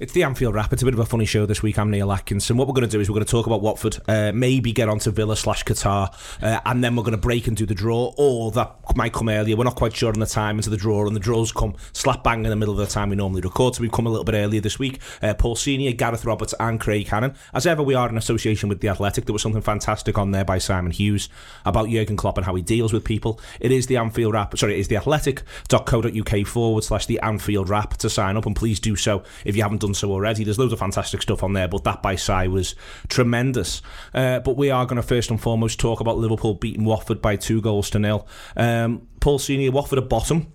It's the Anfield Wrap. It's a bit of a funny show this week. I'm Neil Atkinson. What we're going to do is we're going to talk about Watford, uh, maybe get on to Villa slash Qatar, uh, and then we're going to break and do the draw, or that might come earlier. We're not quite sure on the time into the draw, and the draws come slap bang in the middle of the time we normally record, so we've come a little bit earlier this week. Uh, Paul Senior, Gareth Roberts, and Craig Hannan. As ever, we are in association with The Athletic. There was something fantastic on there by Simon Hughes about Jurgen Klopp and how he deals with people. It is the Anfield Wrap, sorry, it is the athletic.co.uk forward slash the Anfield Wrap to sign up, and please do so if you haven't done so already. There's loads of fantastic stuff on there, but that by Sai was tremendous. Uh, but we are going to first and foremost talk about Liverpool beating Watford by two goals to nil. Um, Paul Senior, Watford at bottom.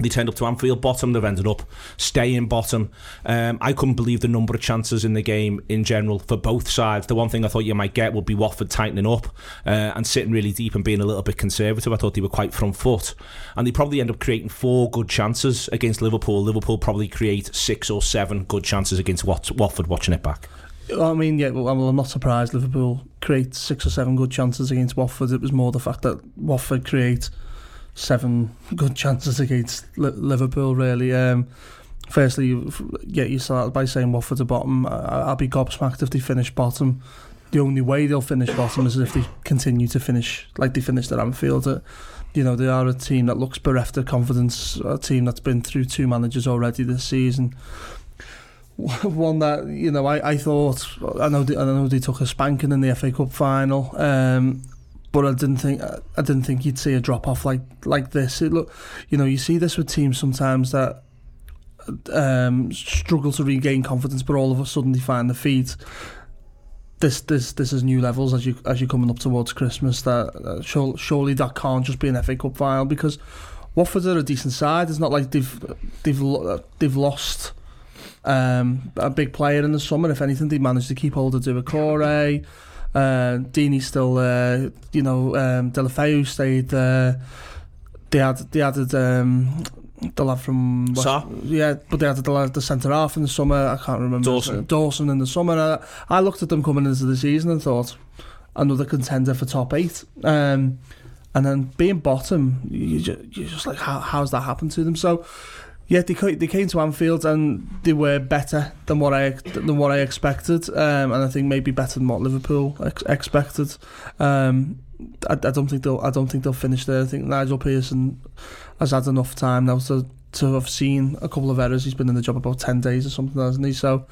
They turned up to Anfield bottom. They've ended up staying bottom. Um, I couldn't believe the number of chances in the game in general for both sides. The one thing I thought you might get would be Watford tightening up uh, and sitting really deep and being a little bit conservative. I thought they were quite front foot, and they probably end up creating four good chances against Liverpool. Liverpool probably create six or seven good chances against Wat- Watford. Watching it back. I mean, yeah, well, I'm not surprised Liverpool create six or seven good chances against Watford. It was more the fact that Watford create seven good chances against Liverpool, really. Um, firstly, yeah, you started by saying Watford are bottom. I'll be gobsmacked if they finish bottom. The only way they'll finish bottom is if they continue to finish like they finished at Anfield. Uh, you know, they are a team that looks bereft of confidence, a team that's been through two managers already this season. One that you know, I, I thought I know they, I know they took a spanking in the FA Cup final, um, but I didn't think I didn't think you'd see a drop off like like this. It look, you know, you see this with teams sometimes that um, struggle to regain confidence, but all of a sudden they find the feet. This this this is new levels as you as you're coming up towards Christmas. That uh, surely, that can't just be an FA Cup final because Watford are a decent side. It's not like they've they've they've lost um, a big player in the summer. If anything, they managed to keep hold of Doucouré. Uh, Deeney's still there. You know, um, Deulofeu stayed there. They had they added um, the lad from West, yeah, but they added the lad the centre half in the summer. I can't remember Dawson. Dawson in the summer. I, I looked at them coming into the season and thought another contender for top eight. Um, and then being bottom, you just, you're just like, how, how's that happened to them? So yeah, they they came to Anfield and they were better than what I than what I expected, um, and I think maybe better than what Liverpool ex- expected. Um, I, I don't think they'll I don't think they'll finish there. I think Nigel Pearson has had enough time now to to have seen a couple of errors. He's been in the job about ten days or something, hasn't he? So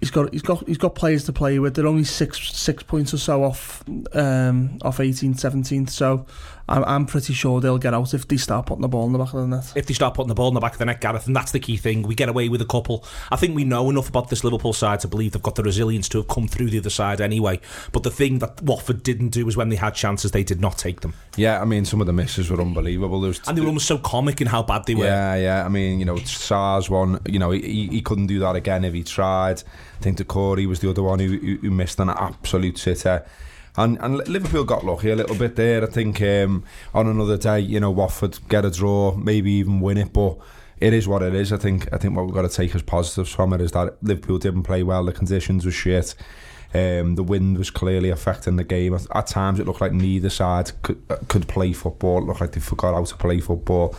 he's got he's got he's got players to play with. They're only six six points or so off um, off 18th, 17th. So I'm, I'm pretty sure they'll get out if they start putting the ball in the back of the net. If they start putting the ball in the back of the net, Gareth, and that's the key thing. We get away with a couple. I think we know enough about this Liverpool side to believe they've got the resilience to have come through the other side anyway. But the thing that Watford didn't do was when they had chances, they did not take them. Yeah, I mean, some of the misses were unbelievable. There was and they were almost so comic in how bad they were. Yeah, yeah. I mean, you know, Sarr's one, you know, he, he couldn't do that again if he tried. I think Corey was the other one who, who missed an absolute sitter. And, and Liverpool got lucky a little bit there. I think um, on another day, you know, Watford get a draw, maybe even win it, but it is what it is. I think I think what we've got to take as positives from it is that Liverpool didn't play well. The conditions were shit. Um, the wind was clearly affecting the game. At, times, it looked like neither side could, could play football. It looked like they forgot how to play football.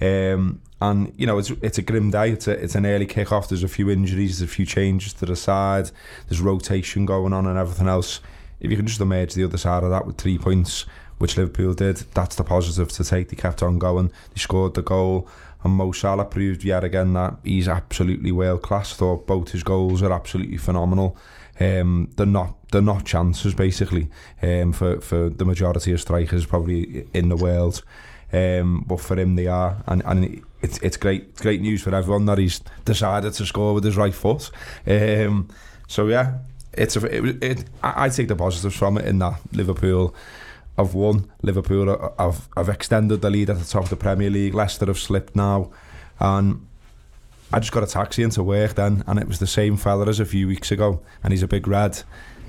Um, and you know it's it's a grim day. It's a, it's an early kick off. There's a few injuries, there's a few changes to the side. There's rotation going on and everything else. If you can just emerge the other side of that with three points, which Liverpool did, that's the positive to take. They kept on going. They scored the goal. And Mo Salah proved yet again that he's absolutely world class. Thought both his goals are absolutely phenomenal. Um, they're not they're not chances basically um, for for the majority of strikers probably in the world. Um, but for him they are, and and it's it's great it's great news for everyone that he's decided to score with his right foot. Um, so yeah, it's a it, it, I, I take the positives from it in that Liverpool have won. Liverpool have, have extended the lead at the top of the Premier League. Leicester have slipped now, and I just got a taxi into work then, and it was the same fella as a few weeks ago, and he's a big red,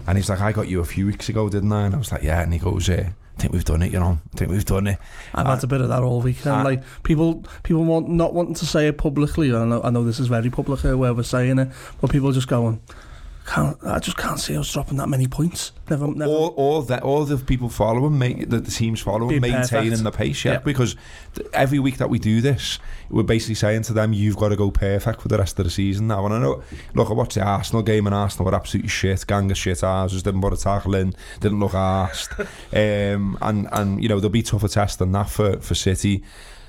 and he's like, "I got you a few weeks ago, didn't I?" And I was like, "Yeah," and he goes, "Yeah." I think we've done it, you know. I think we've done it. I've uh, had a bit of that all weekend. Uh, like people, people want not wanting to say it publicly. I know, I know this is very public here where we're saying it, but people just going, can't, I just can't see us dropping that many points. Never, never. All, all that, all the people following, ma- the, the teams following, maintaining perfect. the pace. Yeah, Yeah. because th- every week that we do this, we're basically saying to them, "You've got to go perfect for the rest of the season." Now, and I know, look, I watched the Arsenal game, and Arsenal were absolutely shit, gang of shit asses, didn't put a tackle in, didn't look arsed, um, and and you know there'll be tougher tests than that for for City,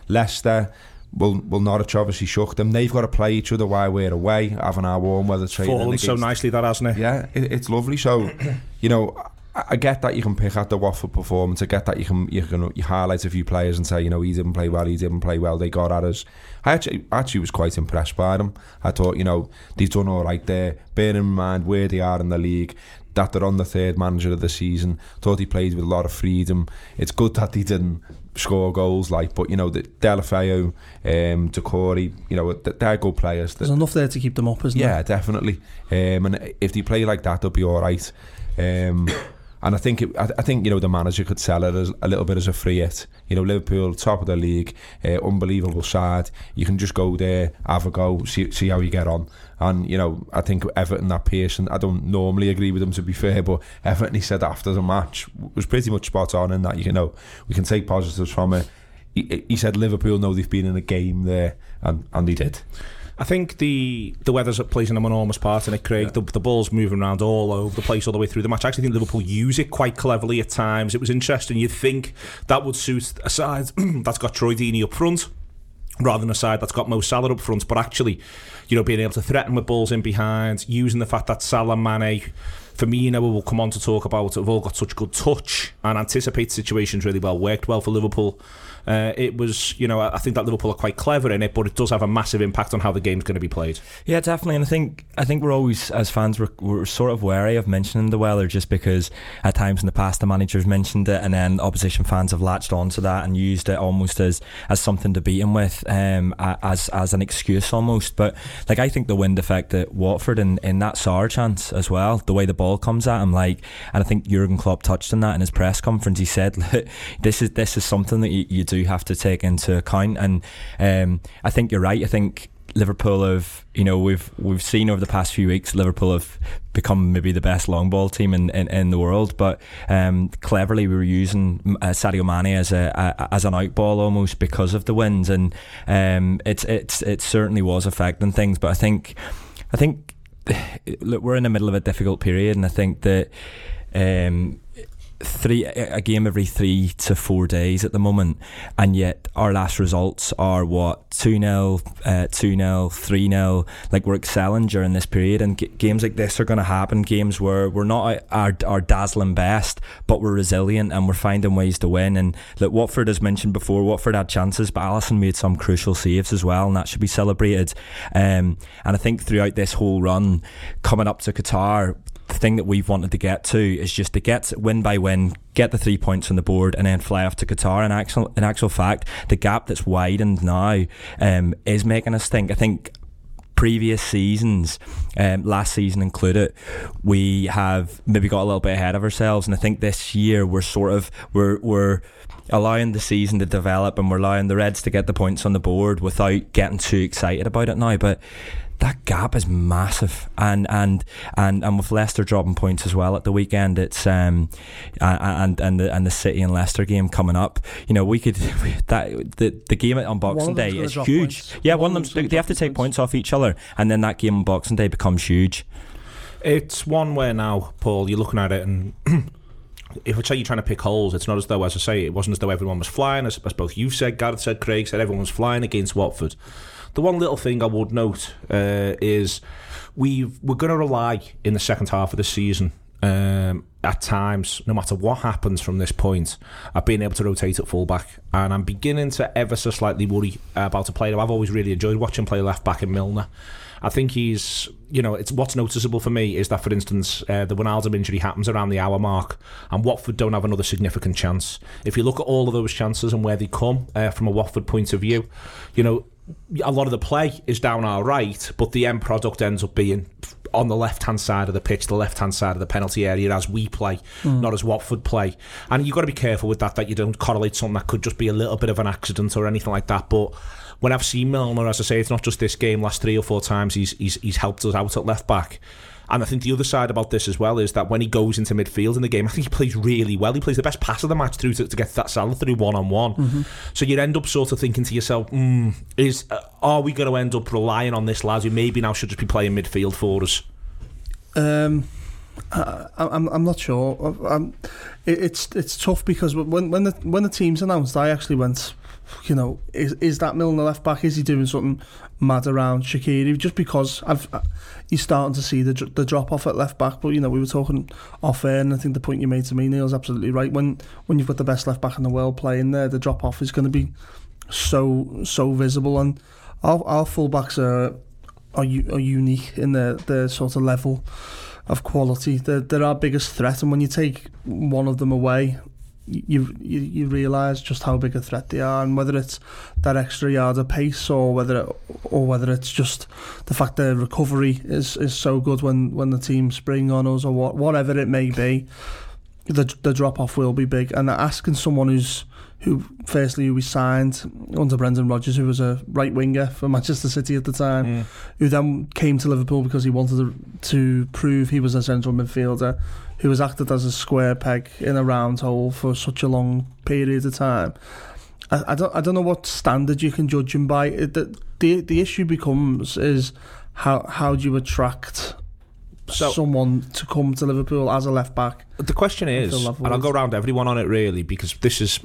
Leicester. Will will Norwich obviously shook them. They've got to play each other while we're away, having our warm weather training. Fallen so nicely, that hasn't it? yeah, it, it's lovely. So, you know, I, I get that you can pick out the Watford performance. I get that you can you can you highlight a few players and say, you know, he didn't play well, he didn't play well. They got at us. I actually actually was quite impressed by them. I thought, you know, they've done all right there. Bearing in mind where they are in the league. That they're on the third manager of the season. Thought he played with a lot of freedom. It's good that he didn't score goals like, but you know, the Deulofeu, um, Doucouré, you know, th- they're good players. There's enough there to keep them up, isn't Yeah, there? definitely. Um, and if they play like that, they'll be all right. Um, and I think it, I, I think you know the manager could sell it as a little bit as a free hit. You know, Liverpool top of the league, uh, unbelievable side. You can just go there, have a go, see see how you get on. And you know, I think Everton that Pearson. I don't normally agree with him to be fair, but Everton he said after the match was pretty much spot on in that you know we can take positives from it. He, he said Liverpool know they've been in a game there, and and they did. I think the the weather's plays an enormous part in it, Craig. The, the ball's moving around all over the place all the way through the match. I actually think Liverpool use it quite cleverly at times. It was interesting. You'd think that would suit a side that's got Troy Deeney up front rather than a side that's got Mo Salah up front. But actually, you know, being able to threaten with balls in behind, using the fact that Salah, Mane, Firmino, we'll come on to talk about, have all got such good touch and anticipate situations really well, worked well for Liverpool. Uh, it was, you know, I think that Liverpool are quite clever in it, but it does have a massive impact on how the game's going to be played. Yeah, definitely. And I think I think we're always as fans we're, we're sort of wary of mentioning the weather just because at times in the past the managers mentioned it and then opposition fans have latched onto that and used it almost as as something to beat him with um, as as an excuse almost. But like I think the wind effect at Watford and in that Sarr chance as well, the way the ball comes at him, like and I think Jurgen Klopp touched on that in his press conference. He said "Look, this is this is something that you, you do have to take into account and um, I think you're right. I think Liverpool have, you know, we've we've seen over the past few weeks, Liverpool have become maybe the best long ball team in, in, in the world. But um, cleverly, we were using uh, Sadio Mane as a, a as an out ball almost because of the winds, and um, it's it's it certainly was affecting things. But I think I think look, we're in the middle of a difficult period, and I think that. Um, three a game every three to four days at the moment. And yet our last results are what 2-0 uh, 2-0 3-0 like we're excelling during this period. And g- games like this are going to happen. Games where we're not our, our dazzling best but we're resilient and we're finding ways to win. And look Watford as mentioned before Watford had chances but Alisson made some crucial saves as well and that should be celebrated. Um, and I think throughout this whole run coming up to Qatar the thing that we've wanted to get to is just to get win by win, get the three points on the board, and then fly off to Qatar. In actual, in actual fact, the gap that's widened now um, is making us think. I think previous seasons, um, last season included, we have maybe got a little bit ahead of ourselves, and I think this year we're sort of we're we're allowing the season to develop and we're allowing the Reds to get the points on the board without getting too excited about it now, but that gap is massive, and and and and with Leicester dropping points as well at the weekend, it's um and and the and the City and Leicester game coming up. You know, we could that the the game on Boxing Day is huge. points. Yeah, One one of of them gonna they have to take points. points off each other, and then that game on Boxing Day becomes huge. It's one where now, Paul, you're looking at it and. If I say you're trying to pick holes, it's not as though, as I say, it wasn't as though everyone was flying. As, as both you said, Gareth said, Craig said, everyone was flying against Watford. The one little thing I would note uh, is we've we're going to rely in the second half of the season um, at times, no matter what happens from this point, at being able to rotate at fullback. And I'm beginning to ever so slightly worry about a player I've always really enjoyed watching play left back in Milner. I think he's, you know, it's what's noticeable for me is that, for instance, uh, the Wijnaldum injury happens around the hour mark, and Watford don't have another significant chance. If you look at all of those chances and where they come uh, from a Watford point of view, you know, a lot of the play is down our right, but the end product ends up being on the left hand side of the pitch, the left hand side of the penalty area as we play, mm. not as Watford play. And you've got to be careful with that, that you don't correlate something that could just be a little bit of an accident or anything like that. But when I've seen Milner, as I say, it's not just this game, last three or four times he's he's, he's helped us out at left back. And I think the other side about this as well is that when he goes into midfield in the game, I think he plays really well. He plays the best pass of the match through to, to get that Salah through one on one. So you end up sort of thinking to yourself, mm, is uh, are we going to end up relying on this lad who maybe now should just be playing midfield for us? Um, I, I'm I'm not sure. I'm, it, it's it's tough because when when the when the team's announced, I actually went, you know, is is that Milner left back? Is he doing something mad around Shaqiri? Just because I've you're starting to see the the drop off at left back. But you know, we were talking off air, and I think the point you made to me, Neil, is absolutely right. When when you've got the best left back in the world playing there, the drop off is going to be so so visible, and our our fullbacks are are, are unique in their their sort of level of quality. They're, they're our biggest threat, and when you take one of them away, you you, you realise just how big a threat they are, and whether it's that extra yard of pace or whether it, or whether it's just the fact their recovery is, is so good when, when the team spring on us or what, whatever it may be, the the drop off will be big. And asking someone who's who firstly who we signed under Brendan Rodgers, who was a right winger for Manchester City at the time, mm. who then came to Liverpool because he wanted to, to prove he was a central midfielder, who has acted as a square peg in a round hole for such a long period of time. I, I don't I don't know what standard you can judge him by. It, the, the the issue becomes is how how do you attract So- someone to come to Liverpool as a left back? The question is, and I'll go around everyone on it really because this is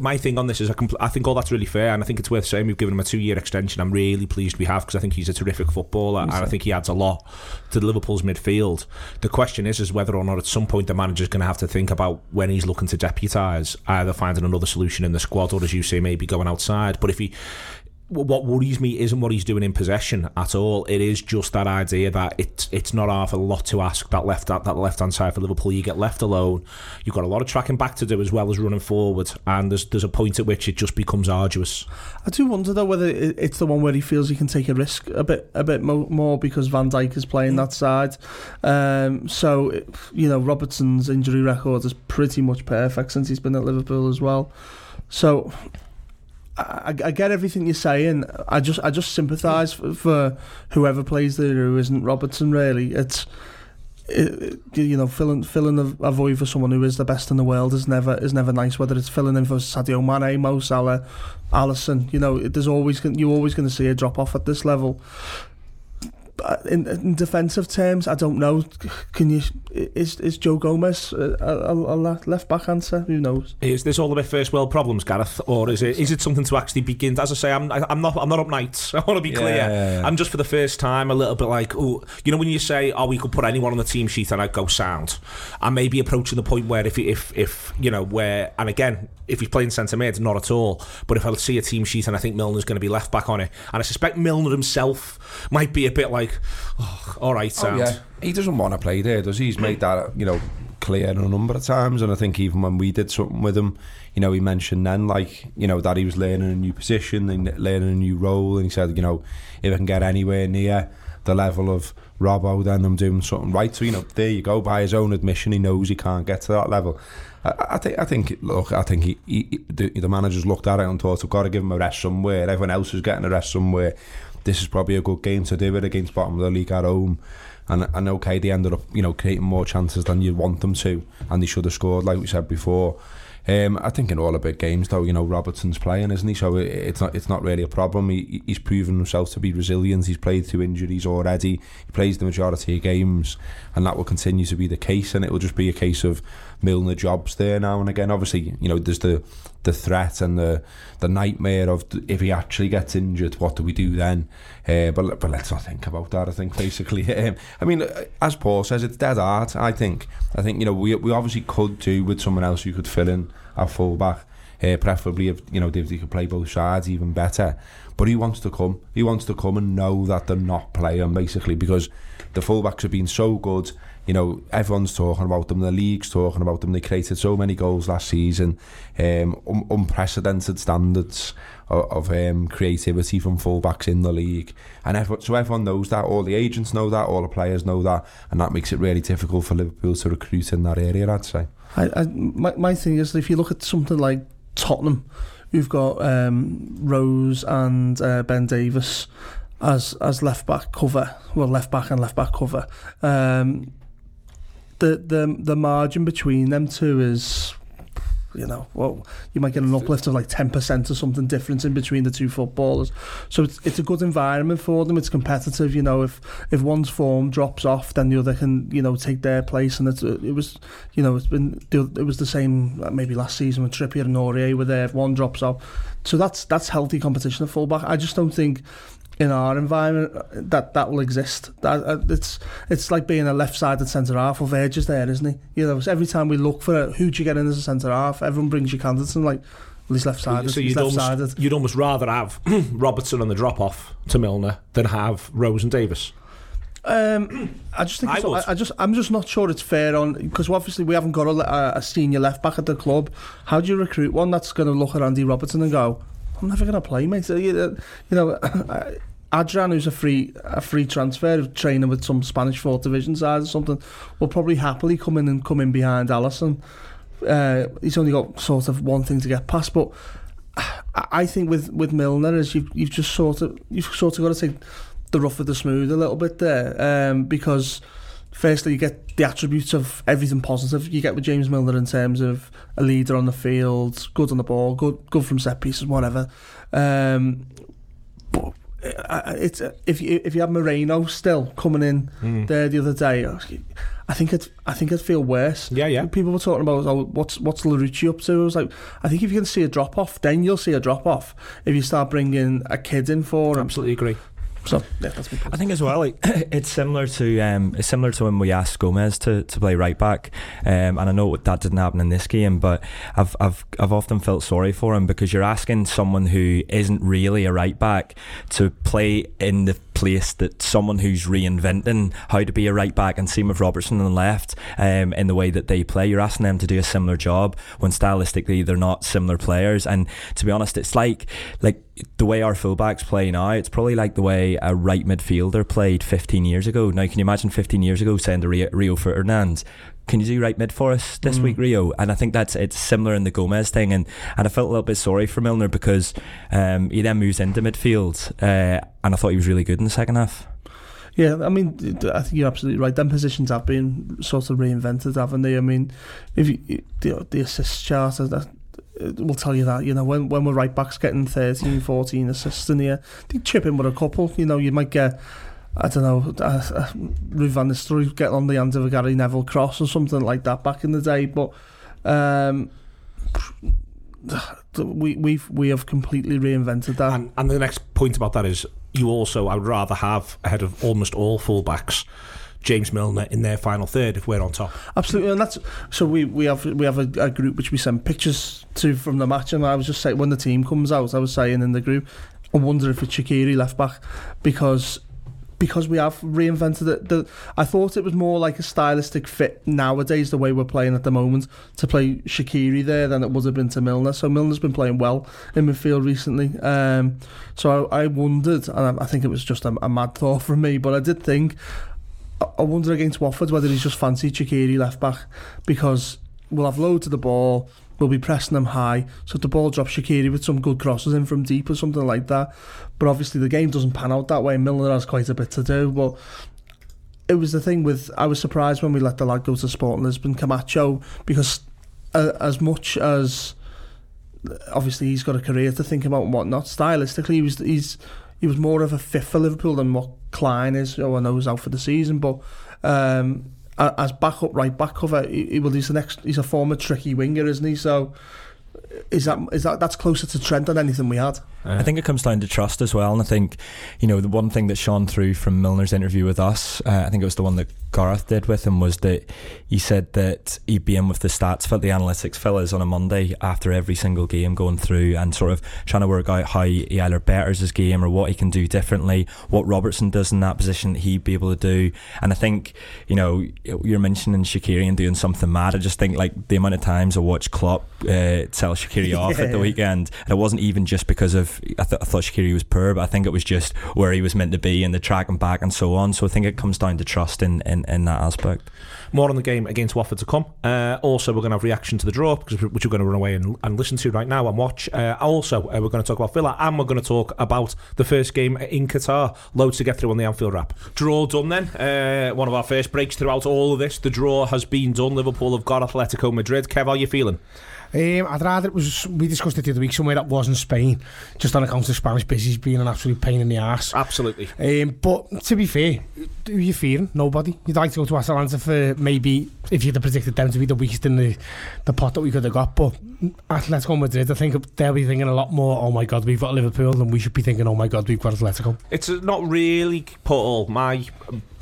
my thing on this is I, compl- I think all that's really fair and I think it's worth saying we've given him a two year extension. I'm really pleased we have because I think he's a terrific footballer and I think he adds a lot to Liverpool's midfield. The question is is whether or not at some point the manager's going to have to think about when he's looking to deputise either finding another solution in the squad or as you say maybe going outside. But if he what worries me isn't what he's doing in possession at all. It is just that idea that it's it's not half a lot to ask that left that, that left hand side for Liverpool. You get left alone. You've got a lot of tracking back to do as well as running forward, and there's there's a point at which it just becomes arduous. I do wonder though whether it's the one where he feels he can take a risk a bit a bit more because Van Dijk is playing that side. Um, so you know Robertson's injury record is pretty much perfect since he's been at Liverpool as well. So I, I get everything you're saying. I just I just sympathise for, for whoever plays there who isn't Robertson. Really, it's. It, you know, filling filling a, a void for someone who is the best in the world is never is never nice. Whether it's filling in for Sadio Mane, Mo Salah, Alisson, you know, there's always you're always going to see a drop off at this level. But in, in defensive terms, I don't know. Can you is is Joe Gomez uh, a, a, a left back answer? Who knows? Is this all about first world problems, Gareth, or is it is it something to actually begin? As I say, I'm I- I'm not I'm not up nights. I want to be Yeah, clear. yeah, yeah. I'm just for the first time a little bit like, oh, you know, when you say, oh, we could put anyone on the team sheet and I'd go sound. I'm maybe approaching the point where if if if you know where, and again, if he's playing centre mid, not at all. But if I see a team sheet and I think Milner's going to be left back on it, and I suspect Milner himself might be a bit like, oh, all right, Oh, yeah, he doesn't want to play there, does he? He's made that you know clear a number of times, and I think even when we did something with him, you know, he mentioned then like you know that he was learning a new position and learning a new role, and he said, you know, if I can get anywhere near the level of Robbo, then I'm doing something right. So you know, there you go. By his own admission, he knows he can't get to that level. I, I think. I think. Look, I think he, he, the, the managers looked at it and thought, "I've got to give him a rest somewhere." Everyone else is getting a rest somewhere. This is probably a good game to do it against bottom of the league at home. And, and okay, they ended up, you know, creating more chances than you want them to, and they should have scored, like we said before. Um, I think in all the big games, though, you know, Robertson's playing, isn't he? So it, it's not it's not really a problem. He, he's proven himself to be resilient. He's played through injuries already. He plays the majority of games, and that will continue to be the case. And it will just be a case of Milner jobs there now and again. Obviously, you know, there's the the threat and the the nightmare of if he actually gets injured, what do we do then? Uh, but but let's not think about that. I think basically, um, I mean, uh, as Paul says, it's dead art. I think. I think you know we we obviously could do with someone else who could fill in at fullback. Uh, preferably if you know if could play both sides even better. But he wants to come. He wants to come and know that they're not playing basically because the fullbacks have been so good. You know, everyone's talking about them. The league's talking about them. They created so many goals last season. Um, un- unprecedented standards of, of um, creativity from fullbacks in the league, and so everyone knows that. All the agents know that. All the players know that, and that makes it really difficult for Liverpool to recruit in that area. I'd say. I, I my, my thing is if you look at something like Tottenham, who've got um, Rose and uh, Ben Davies, as as left back cover, well left back and left back cover. Um, the the the margin between them two is you know, well, you might get an uplift of like 10% or something difference in between the two footballers. So it's, it's a good environment for them. It's competitive. You know, if if one's form drops off, then the other can, you know, take their place. And it's, it was, you know, it's been, it was the same maybe last season when Trippier and Aurier were there. If one drops off. So that's, that's healthy competition at fullback. I just don't think in our environment that that will exist. That uh, it's it's like being a left-sided centre half. Well, Verge is there, isn't he? You know, every time we look for it, who do you get in as a centre half? Everyone brings you candidates and like. Well, he's left-sided. So he's you'd left-sided. almost, you'd almost rather have Robertson on the drop-off to Milner than have Rose and Davies. Um, I just think I, it's, I, I just I'm just not sure it's fair on because obviously we haven't got a, a, senior left back at the club. How do you recruit one that's going to look at Andy Robertson and go, I'm never going to play, mate. So, you, you know, Adrian, who's a free a free transfer, training with some Spanish fourth division side or something, will probably happily come in and come in behind Alisson. Uh, he's only got sort of one thing to get past, but I think with with Milner is you've you've just sort of you've sort of got to take the rough with the smooth a little bit there, um, because firstly you get the attributes of everything positive you get with James Milner in terms of a leader on the field, good on the ball, good good from set pieces, whatever. Um, but it's uh, if you if you had Moreno still coming in mm. there the other day, I think it I think it'd feel worse. Yeah, yeah. People were talking about oh, what's what's Larucci up to. I was like, I think if you can see a drop off, then you'll see a drop off if you start bringing a kid in for him. Absolutely agree. So yeah, that's my I think as well, like it's similar to um, it's similar to when we asked Gomez to, to play right back, um, and I know that didn't happen in this game, but I've I've I've often felt sorry for him because you're asking someone who isn't really a right back to play in the place that someone who's reinventing how to be a right back and same with Robertson on the left um, in the way that they play. You're asking them to do a similar job when stylistically they're not similar players. And to be honest it's like like the way our fullbacks play now it's probably like the way a right midfielder played 15 years ago now can you imagine 15 years ago saying to Rio, Rio Ferdinand can you do right mid for us this week, Rio? And I think that's it's similar in the Gomez thing, and, and I felt a little bit sorry for Milner because um, he then moves into midfield, uh, and I thought he was really good in the second half. Yeah, I mean, I think you're absolutely right. Them positions have been sort of reinvented, haven't they? I mean, if you, the, the assist chart that will tell you that, you know, when when we're right backs getting 13, 14 assists in year, they chip in with a couple. You know, you might get, I don't know, uh, uh, Ruud van Nistelrooy getting on the end of a Gary Neville cross or something like that back in the day. But um, we we've we have completely reinvented that. And, and the next point about that is you also, I would rather have ahead of almost all fullbacks James Milner in their final third if we're on top. Absolutely, and that's so we we have we have a, a group which we send pictures to from the match, and I was just saying when the team comes out, I was saying in the group, I wonder if it's Shaqiri left back because because we have reinvented it. The, I thought it was more like a stylistic fit nowadays, the way we're playing at the moment, to play Shaqiri there than it would have been to Milner. So Milner's been playing well in midfield recently. Um, so I, I wondered, and I, I think it was just a, a mad thought from me, but I did think, I, wonder against Watford whether he's just fancied Shaqiri left back because we'll have loads of the ball. We'll be pressing them high. So if the ball drops Shaqiri with some good crosses in from deep or something like that. But obviously the game doesn't pan out that way. Milner has quite a bit to do. But it was the thing with I was surprised when we let the lad go to Sporting Lisbon, Camacho, because uh, as much as obviously he's got a career to think about and whatnot, stylistically he was he's he was more of a fit for Liverpool than what Clyne is. Oh, I know he's out for the season, but um, as backup right back cover, he, he, well, he's the next. He's a former tricky winger, isn't he? So is that is that that's closer to Trent than anything we had? I think it comes down to trust as well, and I think you know the one thing that shone through from Milner's interview with us, uh, I think it was the one that Gareth did with him, was that he said that he'd be in with the stats for the analytics fellas on a Monday after every single game, going through and sort of trying to work out how he either betters his game or what he can do differently, what Robertson does in that position that he'd be able to do, and I think you know you're mentioning Shaqiri and doing something mad. I just think like the amount of times I watched Klopp uh, tell Shaqiri off at the weekend, and it wasn't even just because of I, th- I thought Shaqiri was poor, but I think it was just where he was meant to be and the track and back and so on. So I think it comes down to trust in in, in that aspect. More on the game against Watford to come. Uh, also, we're going to have reaction to the draw, because, which we're going to run away and, and listen to right now and watch. Uh, also, uh, we're going to talk about Villa and we're going to talk about the first game in Qatar. Loads to get through on the Anfield wrap. Draw done then. Uh, one of our first breaks throughout all of this. The draw has been done. Liverpool have got Atletico Madrid. Kev, how are you feeling? Um, I'd rather it was. We discussed it the other week somewhere that wasn't Spain, just on account of Spanish business being an absolute pain in the ass. Absolutely. Um, but to be fair, who are you fearing? Nobody. You'd like to go to Atalanta for maybe if you'd have predicted them to be the weakest in the the pot that we could have got. But Atletico Madrid, I think they'll be thinking a lot more. Oh my God, we've got Liverpool, and we should be thinking, oh my God, we've got Atletico. It's not really, Paul. My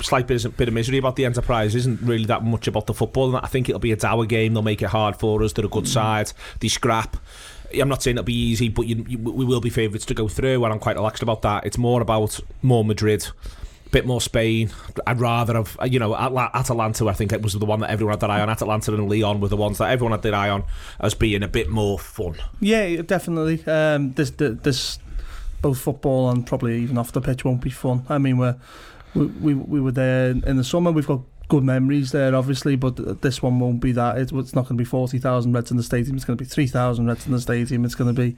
slight bit of, bit of misery about the enterprise isn't really that much about the football. I think it'll be a dour game. They'll make it hard for us. They're a good side. They scrap. I'm not saying it'll be easy, but you, you, we will be favourites to go through, and I'm quite relaxed about that. It's more about more Madrid, a bit more Spain. I'd rather have, you know, Atla- Atalanta. I think it was the one that everyone had their eye on. Atalanta and Lyon were the ones that everyone had their eye on as being a bit more fun. Yeah, definitely. Um, this, this, both football and probably even off the pitch won't be fun. I mean, we're, we we we were there in the summer. We've got good memories there, obviously, but this one won't be that. It, it's not going to be forty thousand Reds in the stadium. It's going to be three thousand Reds in the stadium. It's going to be,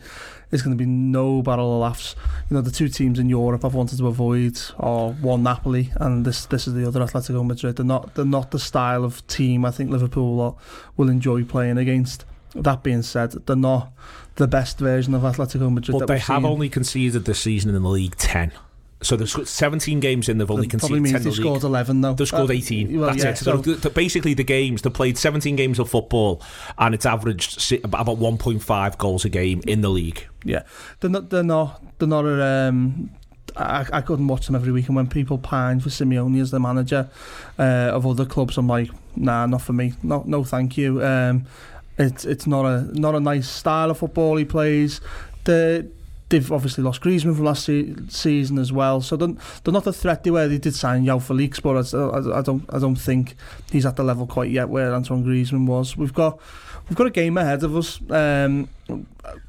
it's going to be no battle of laughs. You know, the two teams in Europe I've wanted to avoid are one Napoli, and this this is the other Atletico Madrid. They're not they're not the style of team I think Liverpool will, enjoy playing against. That being said, they're not the best version of Atletico Madrid. But they have seen. only conceded this season in the league ten. So there's 17 games in. They've only That conceded 10 means they scored 11 though. They've scored Uh, 18. well, That's yeah, it. So, so- basically, the games they've played 17 games of football, and it's averaged about 1.5 goals a game in the league. Yeah, they're not. They're not. They're not. A, um, I, I couldn't watch them every week, and when people pine for Simeone as the manager uh, of other clubs, I'm like, nah, not for me. No, no, thank you. Um, it's it's not a not a nice style of football he plays. The they've obviously lost Griezmann from last se season as well. So they're, they're not a threat they were. They did sign Yao Felix, but I, I, I don't I don't think he's at the level quite yet where Antoine Griezmann was. We've got we've got a game ahead of us. Um,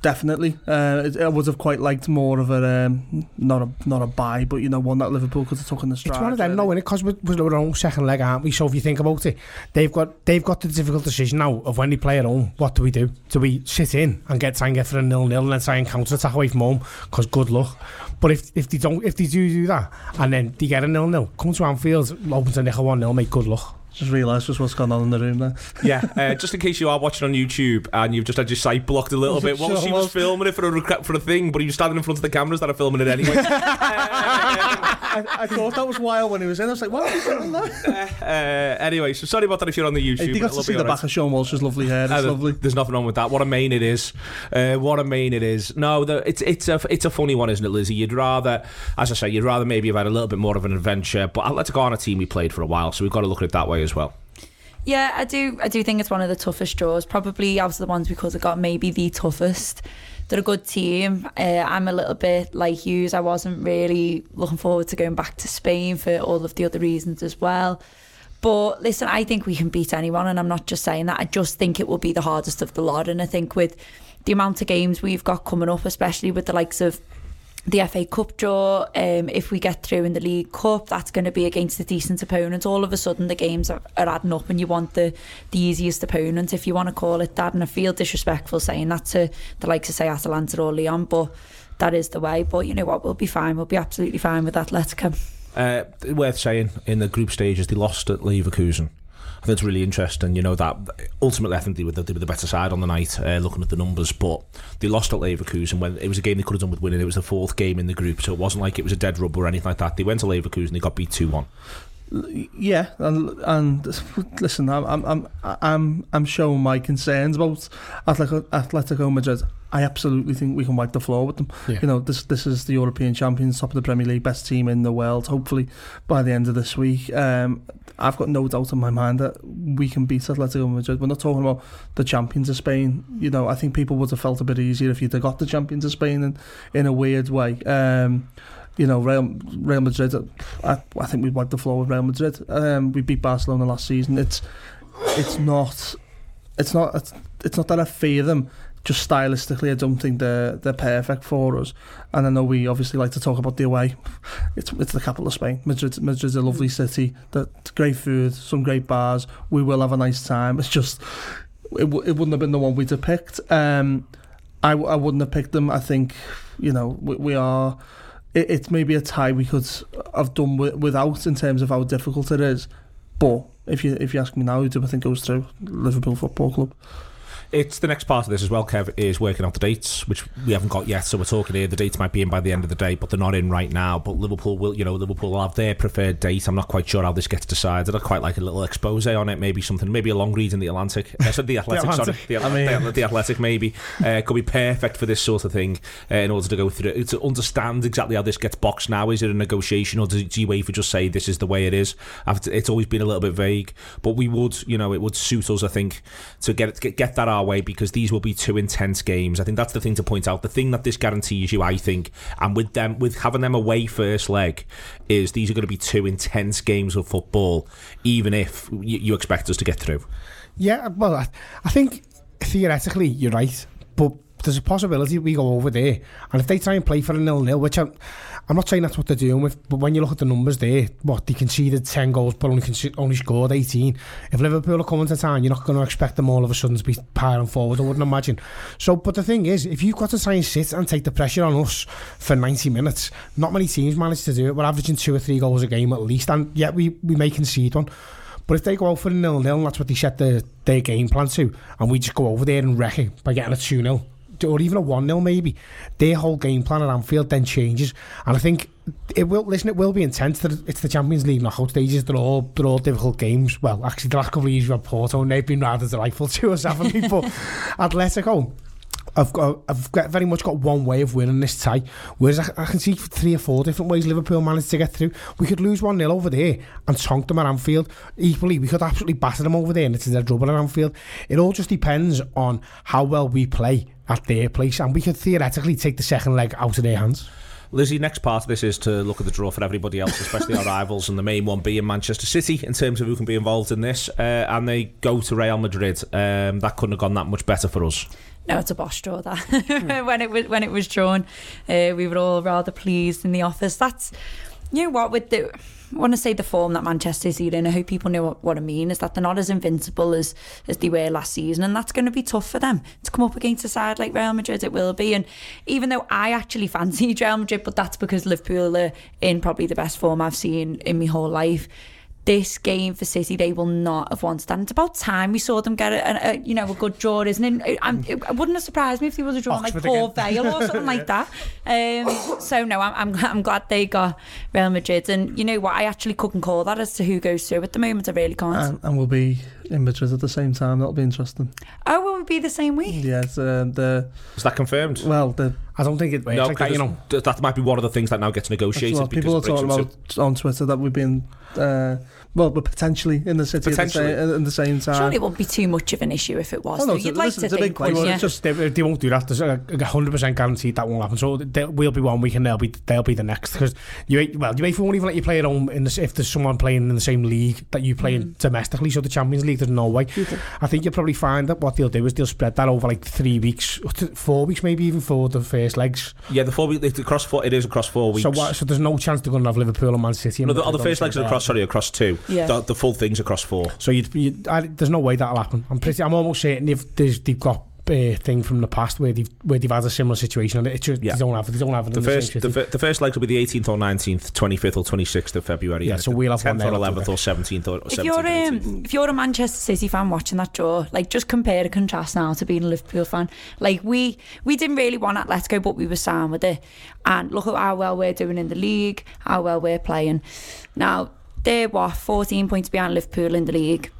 definitely, uh, I would have quite liked more of a um, not a not a buy, but you know one that Liverpool could have taken the stride. It's one of them, really. no, innit? Because we're, we're own second leg, aren't we? So if you think about it, they've got they've got the difficult decision now of when they play at home. What do we do? Do we sit in and get try and get for a nil nil and then try and counter attack away from home? Because good luck. But if if they don't, if they do do that and then they get a nil nil, come to Anfield, open to nickel one nil, make good luck. Just realised just what's going on in the room there. Yeah, uh, just in case you are watching on YouTube and you've just had your sight blocked a little Was bit. Well, sure she was was? filming it for a for a thing, but he was standing in front of the cameras that are filming it anyway. I, I thought that was wild when he was in. I was like, what is going on there? uh, anyway, so sorry about that if you're on the YouTube. Hey, you got to see the alright. back of Sean Walsh's lovely hair. It's Uh, lovely. There's nothing wrong with that. What a mane it is. Uh, what a mane it is. No, the, it's it's a it's a funny one, isn't it, Lizzi? You'd rather, as I say, you'd rather maybe have had a little bit more of an adventure. But Atletico aren't a team we played for a while, so we've got to look at it that way as well. Yeah, I do. I do think it's one of the toughest draws. Probably out of the ones because it got maybe the toughest. They're a good team. Uh, I'm a little bit like Hughes. I wasn't really looking forward to going back to Spain for all of the other reasons as well. But listen, I think we can beat anyone, and I'm not just saying that. I just think it will be the hardest of the lot, and I think with the amount of games we've got coming up, especially with the likes of the FA Cup draw, um, if we get through in the League Cup, that's going to be against a decent opponent. All of a sudden, the games are, are adding up, and you want the, the easiest opponent, if you want to call it that. And I feel disrespectful saying that to the likes of, say, Atalanta or Lyon, but that is the way. But you know what? We'll be fine. We'll be absolutely fine with Atletico. Uh, worth saying in the group stages they lost at Leverkusen. I think it's really interesting. You know that ultimately I think they were the, they were the better side on the night. Uh, looking at the numbers, but they lost at Leverkusen when it was a game they could have done with winning. It was the fourth game in the group, so it wasn't like it was a dead rubber or anything like that. They went to Leverkusen, they got beat two one. Yeah, and and listen, I'm I'm I'm I'm, showing my concerns about Atletico, Atletico Madrid. I absolutely think we can wipe the floor with them. Yeah. You know, this this is the European champions, top of the Premier League, best team in the world. Hopefully, by the end of this week, um, I've got no doubt in my mind that we can beat Atletico Madrid. We're not talking about the champions of Spain. You know, I think people would have felt a bit easier if you'd have got the champions of Spain in in a weird way. Um, you know, Real, Real Madrid. I, I think we wiped the floor with Real Madrid. Um, we beat Barcelona last season. It's it's not it's not it's, it's not that I fear them, just stylistically, I don't think they're they're perfect for us. And I know we obviously like to talk about the away. It's it's the capital of Spain. Madrid Madrid's a lovely city. That great food, some great bars. We will have a nice time. It's just it, w- it wouldn't have been the one we'd have picked. Um, I, w- I wouldn't have picked them. I think you know we, we are. It, it's maybe a tie we could have done wi- without in terms of how difficult it is. But if you if you ask me now, who do I think goes through Liverpool Football Club? It's the next part of this as well, Kev, is working out the dates, which we haven't got yet. So we're talking here. The dates might be in by the end of the day, but they're not in right now. But Liverpool will, you know, Liverpool will have their preferred date. I'm not quite sure how this gets decided. I'd quite like a little expose on it, maybe something, maybe a long read in the Atlantic. Uh, so the Athletic, sorry. The, I mean- the, the Athletic, maybe. Uh, could be perfect for this sort of thing uh, in order to go through it. To understand exactly how this gets boxed now. Is it a negotiation or does UEFA just say this is the way it is? It's always been a little bit vague. But we would, you know, it would suit us, I think, to get, it, get, get that our way because these will be two intense games. I think that's the thing to point out. The thing that this guarantees you, I think, and with them, with having them away first leg, is these are going to be two intense games of football, even if you, you expect us to get through. Yeah, well, I, I think theoretically you're right, but there's a possibility we go over there, and if they try and play for a nil-nil, which I'm, I'm not saying that's what they're doing with, but when you look at the numbers there, what they conceded 10 goals, but only conce- only scored 18. If Liverpool are coming to town, you're not going to expect them all of a sudden to be piling forward. I wouldn't imagine. So, but the thing is, if you've got to try and sit and take the pressure on us for 90 minutes, not many teams manage to do it. We're averaging two or three goals a game at least, and yet we we may concede one. But if they go out for a nil nil, that's what they set the, their game plan to, and we just go over there and wreck it by getting a 2 0, or even a 1 0 maybe, their whole game plan at Anfield then changes. And I think it will, listen, it will be intense. It's the Champions League knockout stages, they're all, they're all difficult games. Well, actually, the last couple of years we had Porto, and they've been rather delightful to us, haven't they? But Atletico. I've got, I've got very much got one way of winning this tie. Whereas I, I can see three or four different ways Liverpool managed to get through. We could lose 1 0 over there and tonk them at Anfield. Equally, we could absolutely batter them over there and it's their trouble at Anfield. It all just depends on how well we play at their place, and we could theoretically take the second leg out of their hands. Lizzi, next part of this is to look at the draw for everybody else, especially our rivals, and the main one being Manchester City in terms of who can be involved in this. Uh, and they go to Real Madrid. Um, that couldn't have gone that much better for us. No, it's a boss draw that. when it was when it was drawn, uh, we were all rather pleased in the office. That's you know what with the. Want to say the form that Manchester City in. I hope people know what, what I mean. Is that they're not as invincible as as they were last season, and that's going to be tough for them to come up against a side like Real Madrid. It will be, and even though I actually fancy Real Madrid, but that's because Liverpool are in probably the best form I've seen in my whole life this game for City, they will not have wanted that. And it's about time we saw them get a, a, you know a good draw, isn't it? I'm, it wouldn't have surprised me if there was a draw like Port. Vale or something like that. Um, so no, I'm, I'm I'm glad they got Real Madrid, and you know what? I actually couldn't call that as to who goes through at the moment. I really can't. And, and we'll be in Madrid at the same time. That'll be interesting. oh, will it be the same week? Yes. it's, uh, the Is that confirmed? well, the I don't think it works no, like that, you know. th- that might be one of the things that now gets negotiated. well, people are because talking brings about them on Twitter that we've been uh, well, but potentially in the city at the, same, at the same time. Surely it wouldn't be too much of an issue if it was. Oh, no, though. You'd like listen, to it's think, place. wouldn't Well, you? just they, they won't do that. There's a, a hundred percent guaranteed that won't happen. So there will be one week and they'll be they'll be the next because you well you won't even let you play at home in the, if there's someone playing in the same league that you play in mm. domestically. So the Champions League there's no way. I think you'll probably find that what they'll do is they'll spread that over like three weeks, four weeks maybe even for the first legs. Yeah, the four week, the cross four. It is across four weeks. So what, so there's no chance they're going to have Liverpool and Man City. and no, the, oh, the first legs are across. Sorry, across two. Yeah. The, the full thing's across four. So you'd, you'd, I, there's no way that'll happen. I'm pretty. I'm almost certain if there's, they've got a thing from the past where they've where they've had a similar situation and it just Yeah. they don't have. They don't have it. The first, the, the, same city. fir- the first legs will be the 18th or 19th, 25th or 26th of February. Yeah, so we'll have one 10th there or 11th or 17th or 17th. If you're or 18th. um, if you're a Manchester City fan watching that draw, like just compare and contrast now to being a Liverpool fan. Like we we didn't really want Atletico, but we were sound with it. And look at how well we're doing in the league, how well we're playing. Now they're what 14 points behind Liverpool in the league,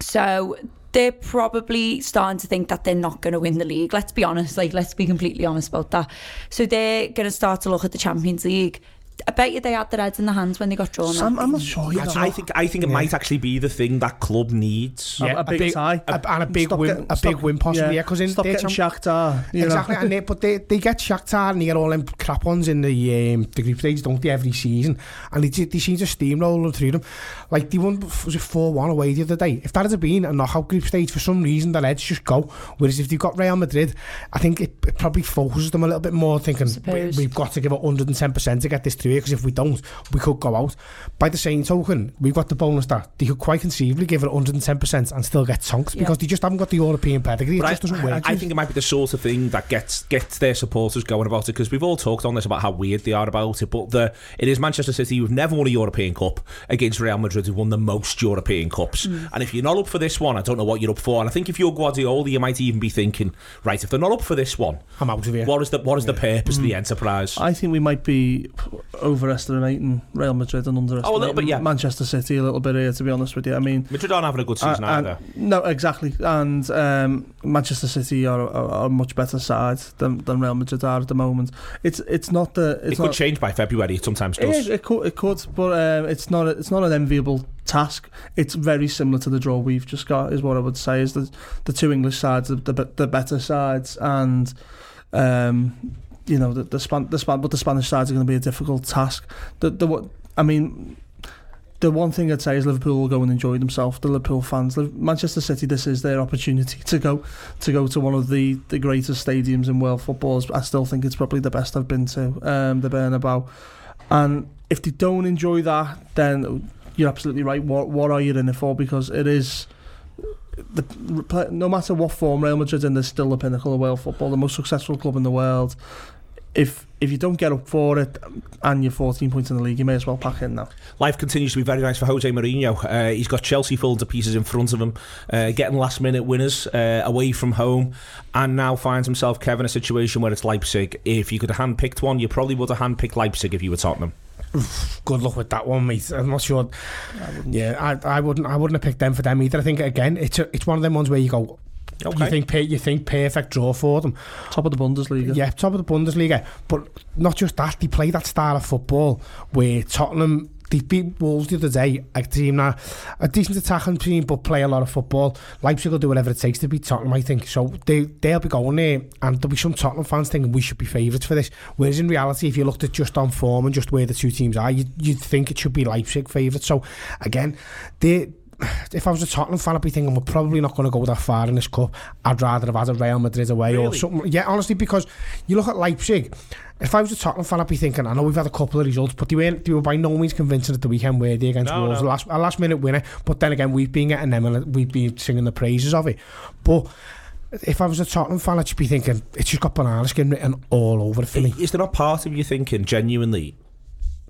so they're probably starting to think that they're not going to win the league. Let's be honest, like let's be completely honest about that. So they're going to start to look at the Champions League. I bet you they had their heads in the hands when they got drawn. I'm, I'm not sure. You know. I think I think it Yeah. might actually be the thing that club needs. a big tie. a- and a big win, getting- a big win possibly. Yeah, because in stop they're getting champ- Shakhtar. You exactly, Know? and they, but they, they get Shakhtar and they get all them crap ones in the um, the group stage, don't they, every season? And they, they seem to steamroll them through them. Like, they won, was it 4-1 away the other day? If that had been a knockout group stage, for some reason, the heads just go. Whereas if they've got Real Madrid, I think it, it probably focuses them a little bit more, thinking, we, we've got to give it 110% to get this through here, because if we don't, we could go out. By the same token, we've got the bonus that they could quite conceivably give it 110% and still get tonked, Yeah. because they just haven't got the European pedigree. It But just doesn't I, work. I think it might be the sort of thing that gets gets their supporters going about it because we've all talked on this about how weird they are about it. But the it is Manchester City who've never won a European Cup against Real Madrid who've won the most European Cups. Hmm. And if you're not up for this one, I don't know what you're up for. And I think if you're Guardiola, you might even be thinking, right, if they're not up for this one, I'm out of here. what is the what is the purpose of the hmm. enterprise? I think we might be overestimating Real Madrid and underestimating Oh, a little bit, yeah. Manchester City a little bit here, to be honest with you. I mean, Madrid aren't having a good season and- either. no, exactly. And um, Manchester City are, are, are a much better side than, than Real Madrid are at the moment. It's it's not the it's It could not, change by February. It sometimes It, does. is, it could, it could, but um, it's not. It's not an enviable task. It's very similar to the draw we've just got. Is what I would say. Is the the two English sides, the the, the better sides, and um, you know the the span the span, but the Spanish sides are going to be a difficult task. The the I mean. The one thing I'd say is Liverpool will go and enjoy themselves. The Liverpool fans, Manchester City, this is their opportunity to go to go to one of the, the greatest stadiums in world football. I still think it's probably the best I've been to, um, the Bernabeu. And if they don't enjoy that, then you're absolutely right. What what are you in it for? Because it is. The, no matter what form Real Madrid in, they're still the pinnacle of world football, the most successful club in the world. If if you don't get up for it and you're 14 points in the league, you may as well pack in now. Life continues to be very nice for Jose Mourinho. Uh, he's got Chelsea full to pieces in front of him, uh, getting last minute winners uh, away from home, and now finds himself, Kevin, in a situation where it's Leipzig. If you could have handpicked one, you probably would have handpicked Leipzig if you were Tottenham. good luck with that one, mate. I'm not sure. yeah, I, I wouldn't. I wouldn't have picked them for them either. I think again, it's a, it's one of them ones where you go. You think you think perfect draw for them. Top of the Bundesliga. Yeah, top of the Bundesliga. But not just that, they play that style of football where Tottenham they beat Wolves the other day, a team that a decent attacking team but play a lot of football. Leipzig will do whatever it takes to beat Tottenham, I think. So they they'll be going there and there'll be some Tottenham fans thinking we should be favourites for this. Whereas in reality, if you looked at just on form and just where the two teams are, you'd, you'd think it should be Leipzig favourites. So again, they if I was a Tottenham fan, I'd be thinking we're probably not going to go that far in this cup. I'd rather have had a Real Madrid away or something. Yeah, honestly, because you look at Leipzig. If I was a Tottenham fan, I'd be thinking, I know we've had a couple of results, but they weren't. They were by no means convincing at the weekend, were they against No, Wolves? no. A last, a last minute winner. But then again, we've been getting them and we've been singing the praises of it. But if I was a Tottenham fan, I'd just be thinking it's just got banana skin written all over it for me. Is there not part of you thinking genuinely,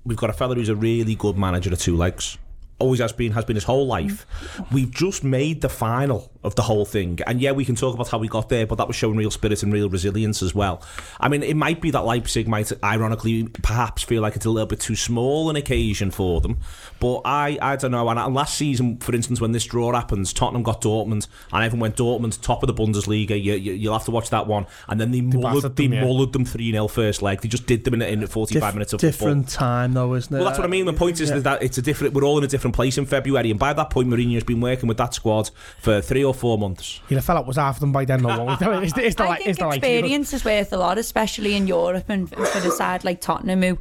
we've got a fella who's a really good manager of two legs? Always has been, has been his whole life. Mm. We've just made the final of the whole thing. And yeah, we can talk about how we got there, but that was showing real spirit and real resilience as well. I mean, it might be that Leipzig might ironically perhaps feel like it's a little bit too small an occasion for them. But I, I don't know. And, last season, for instance, when this draw happens, Tottenham got Dortmund, and everyone went Dortmund, top of the Bundesliga. You, you, you'll have to watch that one. And then they, mullered, they them, yeah. mullered them 3 0 first leg. They just did them in, in 45 Dif- minutes of football. different time though, isn't it? Well, that's what I mean. The point is Yeah. that it's a different. We're all in a different place in February, and by that point, Mourinho's been working with that squad for three or four months. You'd have felt it was half of them by then, no won't it? It's the, it's the, I li- think it's the likelihood. experience is worth a lot, especially in Europe and f- for the side like Tottenham, who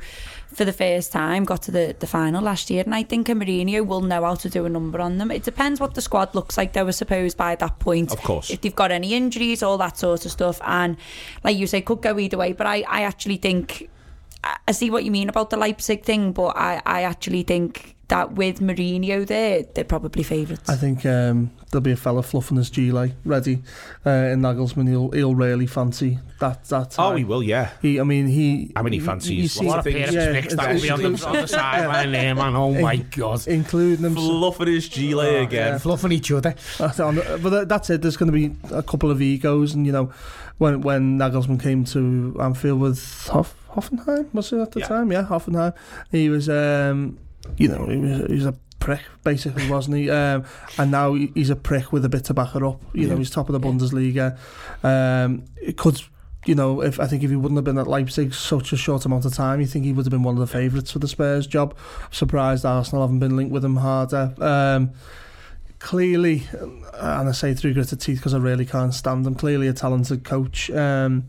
for the first time got to the, the final last year. And I think a Mourinho will know how to do a number on them. It depends what the squad looks like, though, I suppose, by that point. Of course. If they've got any injuries, all that sort of stuff. And like you say, could go either way. But I, I actually think. I I see what you mean about the Leipzig thing, but I, I actually think that with Mourinho there, they're probably favourites. I think um, there'll be a fella fluffing his G-Lay ready uh, in Nagelsmann. He'll he'll really fancy that that. Oh, he will, yeah. He, I mean, he. I mean, he fancies sees- lots of things. Pair of Yeah, picks that will be on the, it's- on the sideline there, man. Oh my god. including himself. Fluffing his Gile again. Fluffing each other. That's on the- but that's it. There's going to be a couple of egos, and you know, when when Nagelsmann came to Anfield with Hoff, Hoffenheim, was it at the Yeah. time? Yeah, Hoffenheim. He was, um, you know, he was, he was a prick, basically, wasn't he? Um, and now he's a prick with a bit to backer up. You yeah. know, he's top of the Bundesliga. Um, it could, you know, if I think if he wouldn't have been at Leipzig such a short amount of time, you think he would have been one of the favourites for the Spurs job. I'm surprised Arsenal haven't been linked with him harder. Um, clearly, and I say through gritted teeth because I really can't stand him, clearly a talented coach. Um,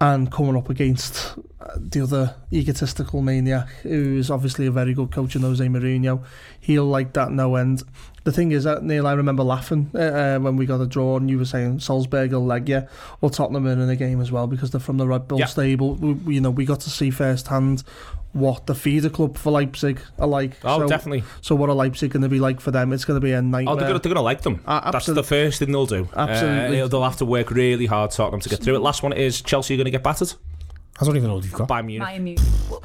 and coming up against uh, the other egotistical maniac, who is obviously a very good coach in Jose Mourinho, he'll like that no end. The thing is that Neil, I remember laughing uh, uh, when we got a draw, and you were saying Salzburg will leg you, or Tottenham in the game as well because they're from the Red Bull Yeah. stable. We, you know, we got to see firsthand what the feeder club for Leipzig are like. Oh, so, definitely. So what are Leipzig going to be like for them? It's going to be a nightmare. Oh, they're they're gonna like them. Uh, That's the first thing they'll do. Absolutely. Uh, they'll have to work really hard, Tottenham, to get through it. Last one is Chelsea are going to get battered I don't even know what you've got. by Munich. My immune.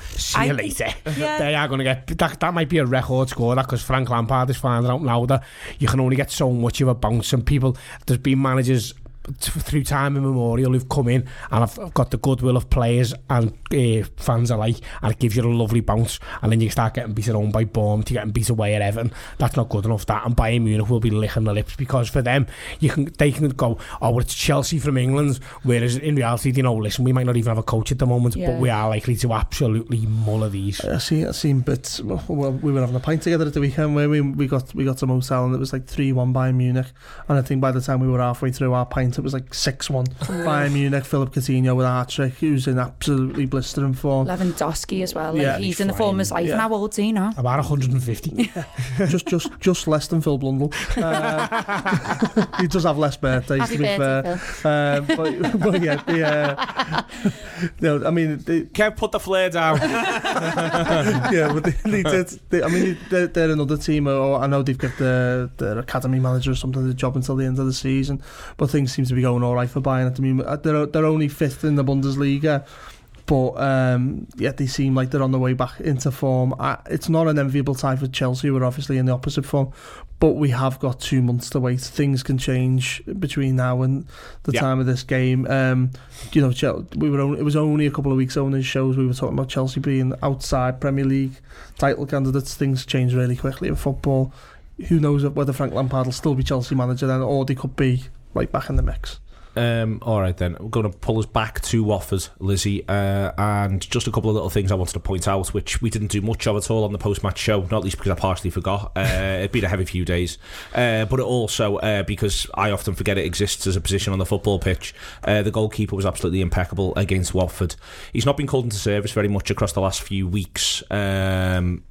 See I you think- later. Yeah. They are going to get that. That might be a record score. That because Frank Lampard is finding out now that you can only get so much of a bounce, and people. There's been managers t- through time immemorial who've come in and I've got the goodwill of players and uh, fans alike, and it gives you a lovely bounce, and then you start getting beat at home by Bournemouth, you're getting beat away at Everton. That's not good enough. That and Bayern Munich will be licking the lips because for them, you can they can go, oh, well, it's Chelsea from England, whereas in reality, you know, listen, we might not even have a coach at the moment, Yeah. but we are likely to absolutely muller these. I see. I seen bits. Well, we were having a pint together at the weekend where we, we got we got to motel and it was like three one Bayern Munich, and I think by the time we were halfway through our pint, it was like six one Bayern Munich. Philip Coutinho with a hat trick, who's in absolutely blistering form. Lewandowski as well. Like, Yeah, he's, he's in the form of his life. Yeah. And how old's he now? About 150. just just just less than Phil Blundell. Uh, he does have less birthdays Happy to be birthday, fair. Um, but, but yeah, the, uh, no, I mean, the, Kev, put the flare down. yeah, but they, they did. They, I mean, they're, they're another team. Or I know they've got their their academy manager or something the job until the end of the season, but things seem to be going all right for Bayern at the moment. Uh, They're they're only fifth in the Bundesliga. But um, yet they seem like they're on the way back into form. Uh, it's not an enviable tie for Chelsea. We're obviously in the opposite form, but we have got two months to wait. Things can change between now and the Yeah. time of this game. Um, you know, we were only, it was only a couple of weeks on these shows we were talking about Chelsea being outside Premier League title candidates. Things change really quickly in football. Who knows whether Frank Lampard will still be Chelsea manager then, or they could be right back in the mix. Um, all right then, we're going to pull us back to Watford, Lizzi, uh, and just a couple of little things I wanted to point out, which we didn't do much of at all on the post-match show, not least because I partially forgot. Uh, it'd been a heavy few days, uh, but also uh, because I often forget it exists as a position on the football pitch. Uh, the goalkeeper was absolutely impeccable against Watford. He's not been called into service very much across the last few weeks. Um,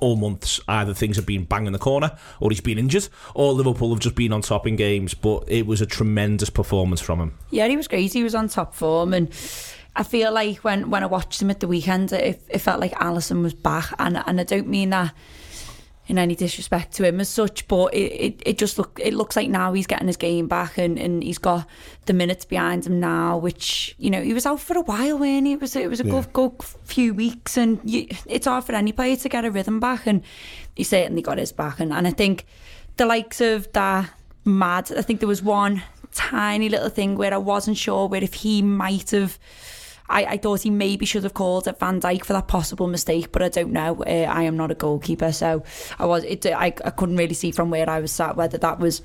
all months either things have been bang in the corner or he's been injured or Liverpool have just been on top in games but it was a tremendous performance from him Yeah, he was great. He was on top form, and I feel like when, when I watched him at the weekend, it, it felt like Alisson was back, and and I don't mean that in any disrespect to him as such, but it, it, it just look it looks like now he's getting his game back, and, and he's got the minutes behind him now, which you know he was out for a while, when he? It was it was a good good few weeks, and you, it's hard for any player to get a rhythm back, and he certainly got his back, and, and I think the likes of that mad. I think there was one tiny little thing where I wasn't sure where if he might have. I, I thought he maybe should have called at Van Dijk for that possible mistake, but I don't know. Uh, I am not a goalkeeper, so I was. It, I, I couldn't really see from where I was sat whether that was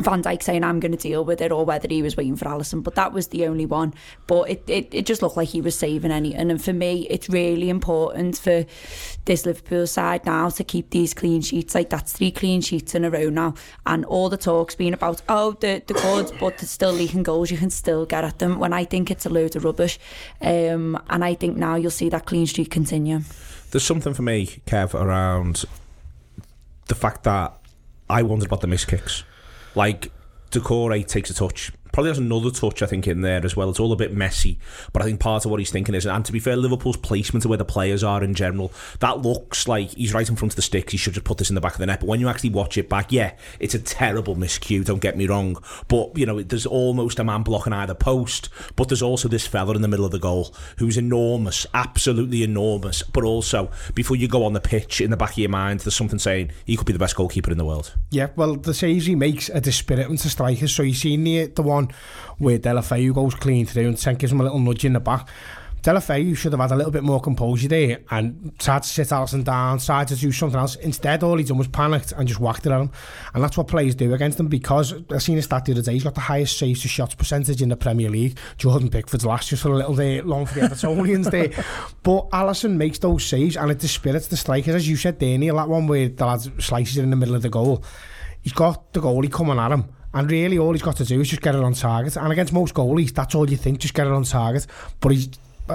Van Dijk saying I'm going to deal with it or whether he was waiting for Alisson. But that was the only one. But it, it, it just looked like he was saving anything. And for me, it's really important for this Liverpool side now to keep these clean sheets. Like that's three clean sheets in a row now. And all the talk's been about, oh, they're, they're good, but they're still leaking goals. You can still get at them. When I think it's a load of rubbish. Um, and I think now you'll see that clean sheet continue. there's something for me Kev around the fact that I wondered about the miss kicks like Doucouré takes a touch probably has another touch I think in there as well. It's all a bit messy but I think part of what he's thinking is and to be fair Liverpool's placement of where the players are in general that looks like he's right in front of the sticks. He should just put this in the back of the net. But when you actually watch it back yeah it's a terrible miscue don't get me wrong. But you know there's almost a man blocking either post but there's also this fella in the middle of the goal who's enormous absolutely enormous. But also before you go on the pitch in the back of your mind there's something saying he could be the best goalkeeper in the world. Yeah, well, the saves he makes a dispiriting to strikers. So you seen the the one where Deulofeu goes clean through and Sen gives him a little nudge in the back. Deulofeu should have had a little bit more composure there and tried to sit Alisson down, tried to do something else. Instead, all he done was panicked and just whacked it at him. And that's what players do against him because I've seen a stat the other day, he's got the highest saves to shots percentage in the Premier League. Jordan Pickford's last just for a little day long for the Evertonians there. But Alisson makes those saves and it dispirits the strikers, as you said, Danny, that one where the lad slices it in the middle of the goal. He's got the goalie coming at him. And really, all he's got to do is just get it on target. And against most goalies, that's all you think, just get it on target. But he's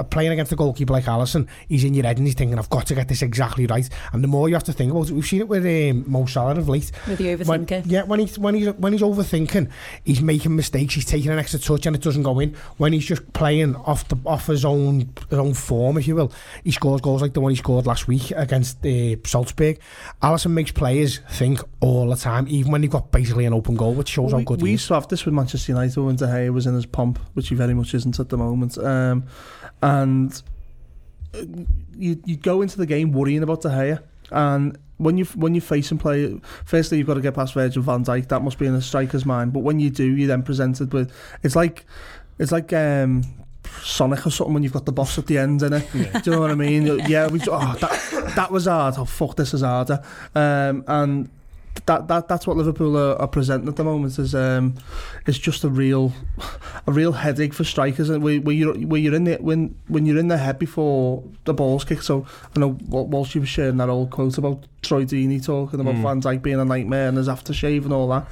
playing against a goalkeeper like Alisson, he's in your head and he's thinking, I've got to get this exactly right. And the more you have to think about it, we've seen it with um, Mo Salah of late. With the When, overthinking. yeah, when he's when he's when he's overthinking, he's making mistakes. He's taking an extra touch and it doesn't go in. When he's just playing off the off his own his own form, if you will, he scores goals like the one he scored last week against uh, Salzburg. Alisson makes players think all the time, even when they've got basically an open goal, which shows we, how good we he used is. to have this with Manchester United when De Gea was in his pomp, which he very much isn't at the moment. Um, and uh, you you go into the game worrying about De Gea, and when you when you face and play, firstly you've got to get past Virgil Van Dijk. That must be in a striker's mind. But when you do, you're then presented with it's like it's like um, Sonic or something when you've got the boss at the end, innit? Do you know what I mean? Yeah, we oh that that was hard. Oh fuck, this is harder. Um, and that, that that's what Liverpool are, are presenting at the moment is um it's just a real a real headache for strikers and where, where you where you're in the when when you're in their head before the ball's kicked. So I know Walsh you was sharing that old quote about Troy Deeney talking about mm. Van Dijk being a nightmare and his aftershave and all that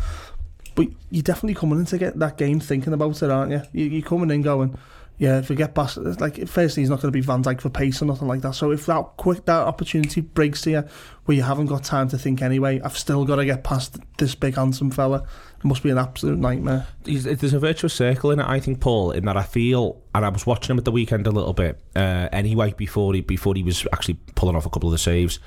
but you're definitely coming into get that game thinking about it aren't you, you you're coming in going yeah, if we get past, like firstly he's not going to be Van Dijk for pace or nothing like that. So if that quick that opportunity breaks to you, where you haven't got time to think anyway, I've still got to get past this big handsome fella. It must be an absolute nightmare. There's a virtuous circle in it, I think, Paul. In that I feel, and I was watching him at the weekend a little bit uh, anyway before he before he was actually pulling off a couple of the saves,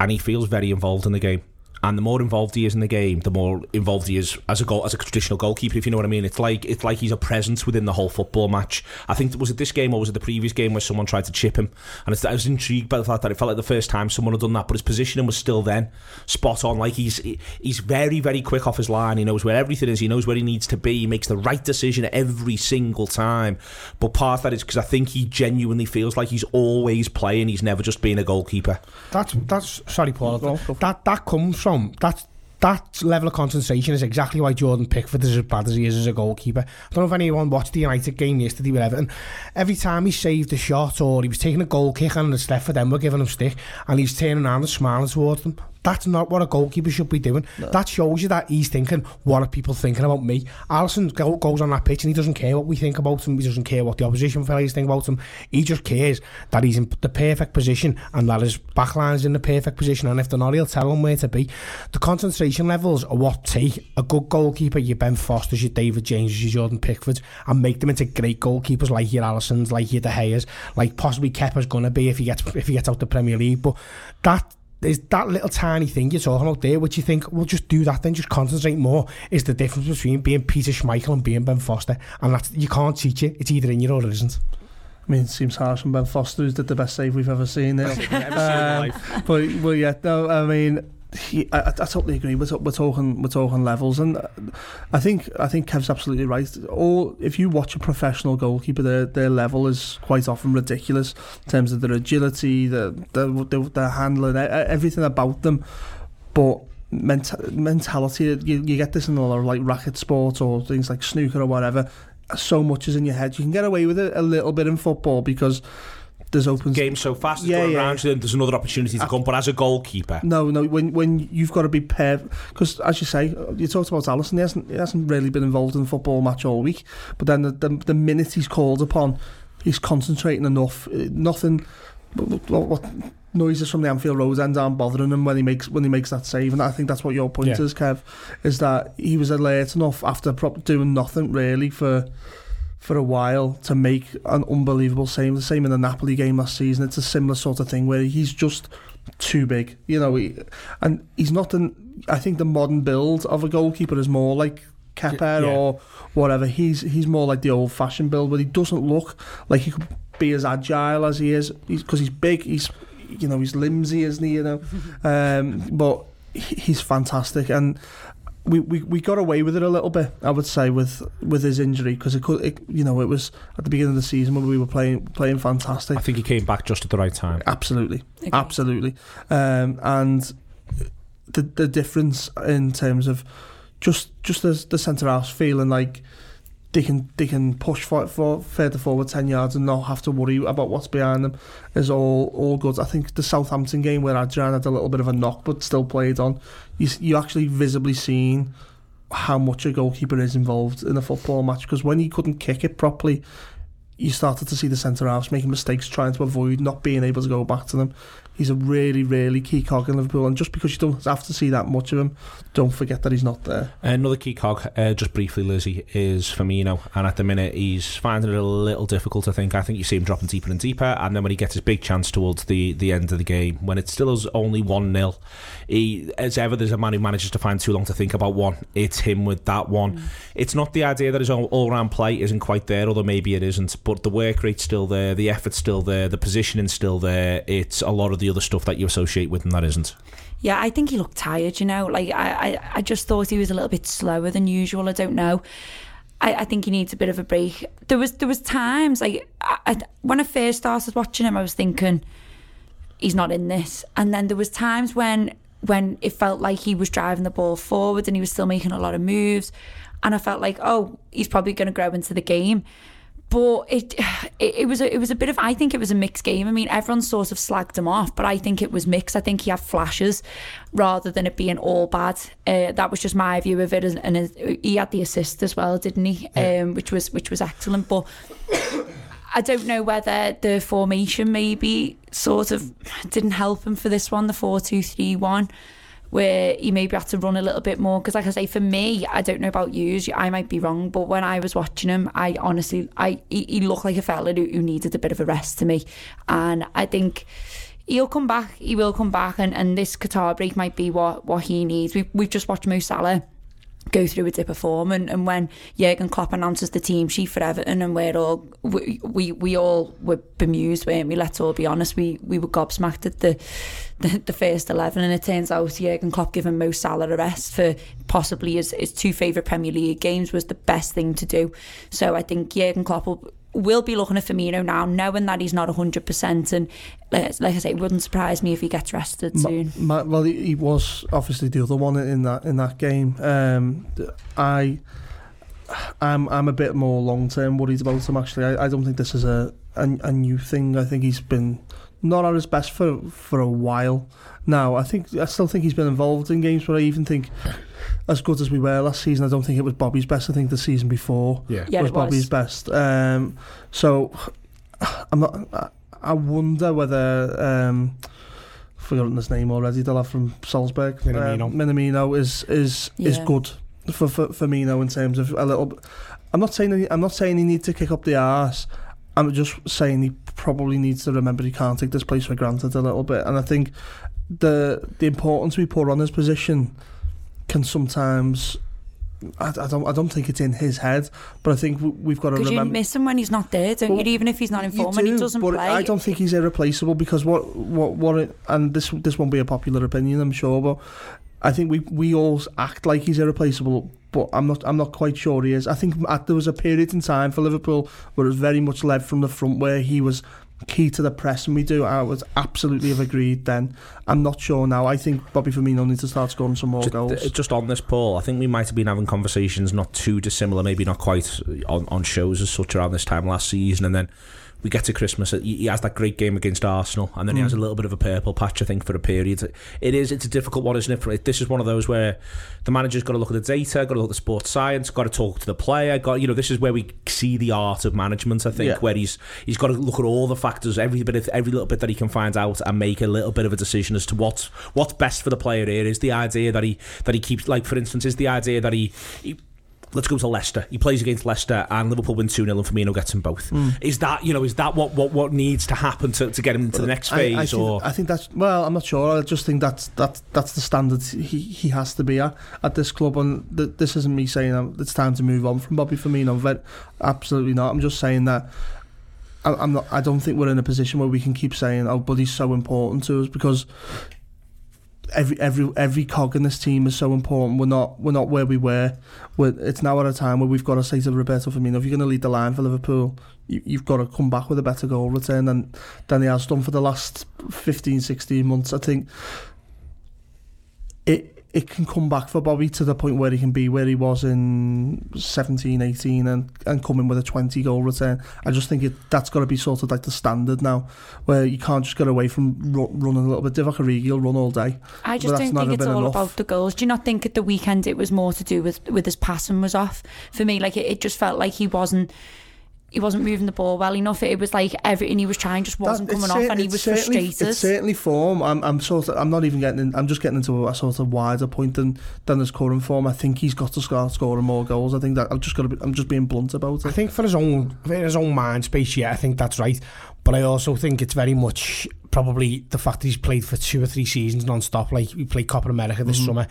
and he feels very involved in the game. And the more involved he is in the game, the more involved he is as a goal as a traditional goalkeeper. If you know what I mean, it's like it's like he's a presence within the whole football match. I think was it this game or was it the previous game where someone tried to chip him? And it's, I was intrigued by the fact that it felt like the first time someone had done that, but his positioning was still then spot on. Like he's he's very very quick off his line. He knows where everything is. He knows where he needs to be. He makes the right decision every single time. But part of that is because I think he genuinely feels like he's always playing. He's never just being a goalkeeper. That's that's sorry, Paul. Go on, go for it. that that comes from that that level of concentration is exactly why Jordan Pickford is as bad as he is as a goalkeeper. I don't know if anyone watched the United game yesterday with Everton. Every time he saved a shot or he was taking a goal kick and the for then were giving him stick and he's turning around and smiling towards them. That's not what a goalkeeper should be doing. That shows you that he's thinking, what are people thinking about me? Alisson go, goes on that pitch and he doesn't care what we think about him. He doesn't care what the opposition players think about him. He just cares that he's in the perfect position and that his backline is in the perfect position. And if they're not, he'll tell them where to be. The concentration levels are what take a good goalkeeper, your Ben Fosters, your David James, your Jordan Pickfords, and make them into great goalkeepers like your Alissons, like your De Gea's, like possibly Kepa's gonna be if he gets if he gets out the Premier League. But that is that little tiny thing you're talking about there, which you think, well, just do that, then just concentrate more, is the difference between being Peter Schmeichel and being Ben Foster. And that's, you can't teach it. It's either in you or it isn't. I mean, it seems harsh on Ben Foster, who's did the best save we've ever seen. There. um, but well, yeah, no, I mean, he, I, I totally agree. We're, we're talking, we're talking levels, and uh, I think, I think Kev's absolutely right. All if you watch a professional goalkeeper, their their level is quite often ridiculous in terms of their agility, their their, their, handling, everything about them. But menta- mentality, you, you get this in a lot of like racket sports or things like snooker or whatever. So much is in your head. You can get away with it a little bit in football because there's open Game so fast, it's Yeah, going yeah, around you, there's another opportunity to I- come. But as a goalkeeper, No, no. When when you've got to be perfect, because as you say, you talked about Alisson. He hasn't he hasn't really been involved in a football match all week. But then the the, the minute he's called upon, he's concentrating enough. Uh, Nothing. What, what, noises from the Anfield Road end aren't bothering him when he makes when he makes that save. And I think that's what your point Yeah. is, Kev, is that he was alert enough after doing nothing really for. For a while to make an unbelievable save, the same in the Napoli game last season. It's a similar sort of thing where he's just too big, you know. He, and he's not an. I think the modern build of a goalkeeper is more like Kepa Yeah. or whatever. He's he's more like the old fashioned build, but he doesn't look like he could be as agile as he is. Because he's, big, he's you know he's limsy, isn't he? You know, um, but he's fantastic and. We, we, we got away with it a little bit, I would say, with with his injury because it could, it, you know, it was at the beginning of the season when we were playing playing fantastic. I think he came back just at the right time. Absolutely, Okay. absolutely, um, and the the difference in terms of just just as the centre halves feeling like they can they can push for, for further forward ten yards and not have to worry about what's behind them is all all good. I think the Southampton game where Adrian had a little bit of a knock but still played on, you you actually visibly seen how much a goalkeeper is involved in a football match because when he couldn't kick it properly. You started to see the centre halves making mistakes, trying to avoid not being able to go back to them. He's a really, really key cog in Liverpool, and just because you don't have to see that much of him, don't forget that he's not there. Another key cog, uh, just briefly, Lizzi, is Firmino. And at the minute, he's finding it a little difficult, I think. I think you see him dropping deeper and deeper. And then when he gets his big chance towards the, the end of the game, when it still is only 1 0, he, as ever, there's a man who manages to find too long to think about one. It's him with that one. It's not the idea that his all round play isn't quite there, although maybe it isn't. But the work rate's still there, the effort's still there, the positioning's still there. It's a lot of the other stuff that you associate with him that isn't. Yeah, I think he looked tired, you know. Like I, I, I just thought he was a little bit slower than usual. I don't know. I, I think he needs a bit of a break. There was there was times like I, I, when I first started watching him, I was thinking he's not in this, and then there was times when when it felt like he was driving the ball forward and he was still making a lot of moves, and I felt like oh he's probably going to grow into the game. But it, it it was a, it was a bit of I think it was a mixed game. I mean, everyone sort of slagged him off, but I think it was mixed. I think he had flashes rather than it being all bad. Uh, that was just my view of it, and, and it- he had the assist as well, didn't he? Um, which was which was excellent. But I don't know whether the formation maybe sort of didn't help him for this one, the four two three one. Where he maybe had to run a little bit more because, like I say, for me, I don't know about you. I might be wrong, but when I was watching him, I honestly, I he, he looked like a fella who, who needed a bit of a rest to me, and I think he'll come back. He will come back, and, and this Qatar break might be what, what he needs. We we've just watched Mo Salah go through a dip form and, and when Jurgen Klopp announces the team sheet for Everton and we're all we, we, we all were bemused weren't we? Let's all be honest. We, we were gobsmacked at the, the the first 11 and it turns out Jurgen Klopp giving Mo Salah a rest for possibly his, his two favourite Premier League games was the best thing to do. So I think Jurgen Klopp will will be looking at Firmino now, knowing that he's not 100%. And uh, like I say, it wouldn't surprise me if he gets rested soon. Well, he, he was obviously the other one in that in that game. Um, I, I'm I'm a bit more long term worried about him. Actually, I, I don't think this is a, a a new thing. I think he's been not at his best for for a while now. I think I still think he's been involved in games, but I even think. As good as we were last season, I don't think it was Bobby's best. I think the season before Yeah. Yeah, was it was. Bobby's best. Um, so I'm not. I, I wonder whether um, I've forgotten his name already. The lad from Salzburg, Minamino. Um, Minamino is is is good for, for for Mino in terms of a little. I'm not saying he, I'm not saying he needs to kick up the arse. I'm just saying he probably needs to remember he can't take this place for granted a little bit. And I think the the importance we put on his position can sometimes. I, I don't. I don't think it's in his head, but I think we- we've got to Because you miss him when he's not there, don't Well, you? Even if he's not in You form and he doesn't but play. I don't think he's irreplaceable because what what what it, and this this won't be a popular opinion, I'm sure, but I think we we all act like he's irreplaceable, but I'm not I'm not quite sure he is. I think at, there was a period in time for Liverpool where it was very much led from the front where he was key to the press and we do. I would absolutely have agreed then. I'm not sure now. I think Bobby Firmino needs to start scoring some more Just, goals. uh, just on this, Paul, I think we might have been having conversations not too dissimilar, maybe not quite on, on shows as such around this time last season, and then we get to Christmas. He, has that great game against Arsenal, and then he has mm. a little bit of a purple patch, I think, for a period. It is, it's a difficult one, isn't it? This is one of those where the manager's got to look at the data, got to look at the sports science, got to talk to the player. Got you know, this is where we see the art of management. I think Yeah. where he's he's got to look at all the factors, every bit of every little bit that he can find out, and make a little bit of a decision as to what's what's best for the player. Here is the idea that he that he keeps, like for instance, is the idea that he. he Let's go to Leicester. He plays against Leicester, and Liverpool win two 0 and Firmino gets them both. Is that you know? Is that what, what, what needs to happen to, to get him into the next phase? I, think, or I think that's well. I'm not sure. I just think that's that's that's the standard he, he has to be at at this club. And th- this isn't me saying um, it's time to move on from Bobby Firmino. Ve- absolutely not. I'm just saying that I, I'm not. I don't think we're in a position where we can keep saying, "Oh, but he's so important to us," because every every every cog in this team is so important. We're not we're not where we were. We're, it's now at a time where we've got to say to Roberto Firmino, if you're going to lead the line for Liverpool, you, you've got to come back with a better goal return than than he has done for the last 15, 16 months. I think it it can come back for Bobby to the point where he can be where he was in 17, 18 and, and come in with a 20 goal return. I just think it that's got to be sort of like the standard now, where you can't just get away from ru- running a little bit. Divock Origi will run all day. I just don't think it's all enough. about the goals. Do you not think at the weekend it was more to do with with his passing was off? For me, like it, it just felt like he wasn't he wasn't moving the ball well enough. It was like everything he was trying just wasn't That- it's coming off, and he was certainly- frustrated. It's certainly form. I'm, I'm sort of, I'm not even getting. In, I'm just getting into a, sort of wider point than than his current form. I think he's got to start scoring more goals. I think that I'm just gonna. Be, I'm just being blunt about it. I think for his own for his own mind space, yeah, I think that's right. But I also think it's very much probably the fact that he's played for two or three seasons non-stop. Like we played Copa America this mm-hmm. summer,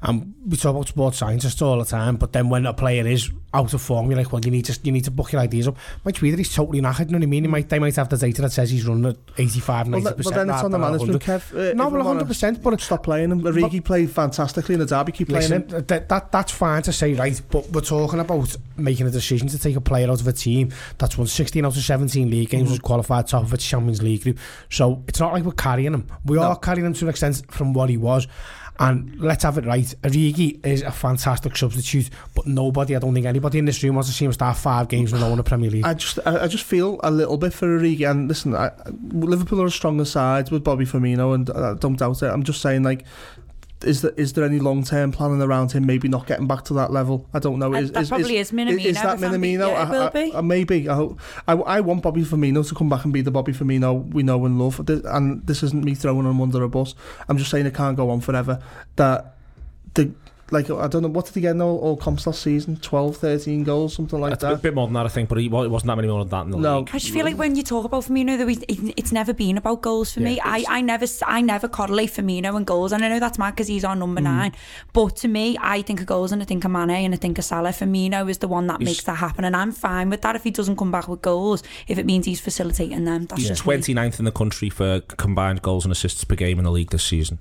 and we talk about sports scientists all the time. But then when a player is out of form, you're like, well, you need to you need to book your ideas up. Might My tweeter, he's totally knackered. You know what I mean? He mm. might they might have the data that says he's running at 85, 90 Well, that- percent. but then it's on the management, Kev. Uh, No, well, I'm honest, 100%, but- stop playing him. Origi played fantastically in the derby. Keep playing Listen, him. that, that that's fine to say, right? But we're talking about making a decision to take a player out of a team that's won 16 out of 17 league games, mm-hmm. was qualified top of its Champions League group. So it's not like we're carrying him. We are carrying him to an extent from what he was. And let's have it right. Origi is a fantastic substitute, but nobody, I don't think anybody in this room wants to see him start five games in a row in the Premier League. I just, I, I just feel a little bit for Origi. And listen, I, Liverpool are a stronger side with Bobby Firmino, and I don't doubt it. I'm just saying, like, is there is there any long term planning around him? Maybe not getting back to that level. I don't know. Is, that is, probably is Minamino, Is that Minamino? yeah, it I- will be. I- maybe. I, hope, I, I want Bobby Firmino to come back and be the Bobby Firmino we know and love. And this isn't me throwing him under a bus. I'm just saying it can't go on forever. That the like I don't know what did he get in all, oh, all comps last season? 12, 13 goals, something like It's a bit more than that, I think, but he, wa- it wasn't that many more than that in the No. league. I just feel like when you talk about Firmino, though, it- it's never been about goals for me. I, I never I never correlate Firmino and goals, and I know that's mad because he's our number mm. nine. But to me, I think of goals and I think of Mane and I think of Salah. Firmino is the one that makes that happen, and I'm fine with that if he doesn't come back with goals. If it means he's facilitating them, that's He's just me. 29th in the country for combined goals and assists per game in the league this season.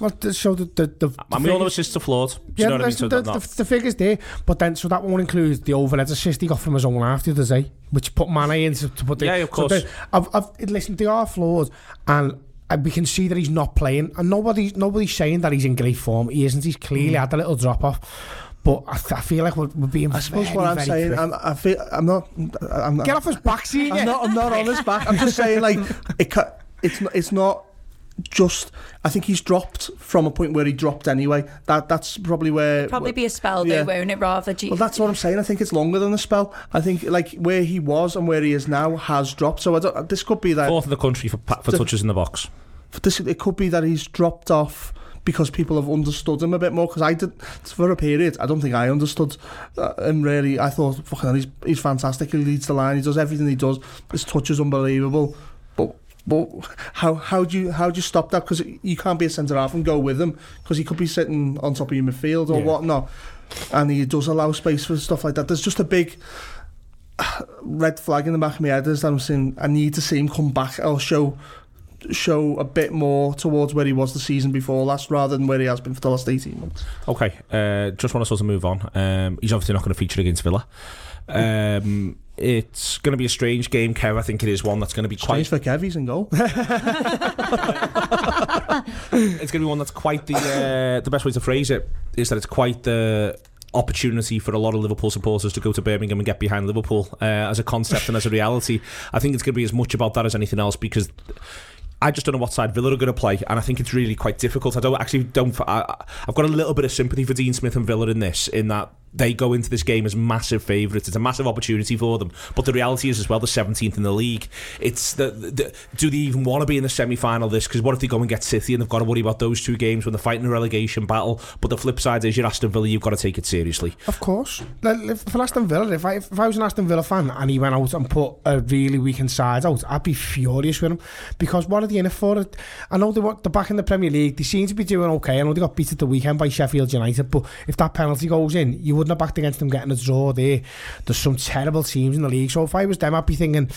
Well, the- so the, the, the, the And we all know figures- assists are flawed. Do Yeah, you know what I mean? So the, that- the, the figures there, but then so that won't include the overhead assist he got from his own half the other day, which put Mane in to, to put the. Yeah, of so course. the- I've, I've listen, they are flawed, and we can see that he's not playing, and nobody's nobody's saying that he's in great form. He isn't. He's clearly mm. had a little drop off. But I, I feel like we're, we're being. I suppose very, what I'm saying. I'm, I feel I'm not. I'm not Get off his back, see I'm not. I'm not on his back. I'm just saying, like, it. ca- It's not. It's not just. I think he's dropped from a point where he dropped anyway. That that's probably where. Probably be a spell Yeah. though, won't it? Rather, G- Well, that's what I'm saying. I think it's longer than a spell. I think like where he was and where he is now has dropped. So I don't, this could be that. Fourth of the country for, pa- for The- touches in the box. This it could be that he's dropped off because people have understood him a bit more. Because I did for a period. I don't think I understood uh, him really. I thought fucking hell, he's he's fantastic. He leads the line. He does everything he does. His touch is unbelievable. But but how how do you how do you stop that? Because you can't be a centre half and go with him because he could be sitting on top of your midfield or Yeah. whatnot. And he does allow space for stuff like that. There's just a big red flag in the back of my head is that I'm saying I need to see him come back. I'll show show a bit more towards where he was the season before last rather than where he has been for the last 18 months. Okay, uh, just want to sort of move on. Um, he's obviously not going to feature against Villa. Um, it's going to be a strange game, Kev. I think it is one that's going to be Strange quite. for Kevy's in goal. It's going to be one that's quite the uh, the best way to phrase it is that it's quite the opportunity for a lot of Liverpool supporters to go to Birmingham and get behind Liverpool uh, as a concept and as a reality. I think it's going to be as much about that as anything else because. I just don't know what side Villa are going to play, and I think it's really quite difficult. I don't actually don't. I, I've got a little bit of sympathy for Dean Smith and Villa in this, in that they go into this game as massive favourites. It's a massive opportunity for them, but the reality is as well, the 17th in the league. It's the, the do they even want to be in the semi-final? This because what if they go and get City and they've got to worry about those two games when they're fighting a relegation battle? But the flip side is you're Aston Villa, you've got to take it seriously. Of course. For Aston Villa, if I, if I was an Aston Villa fan and he went out and put a really weakened side out, I'd be furious with him. Because what are they in it for? I know they were, they're back in the Premier League. They seem to be doing okay. I know they got beat at the weekend by Sheffield United, but if that penalty goes in, you wouldn't have backed against them getting a draw there. There's some terrible teams in the league. So if I was them, I'd be thinking,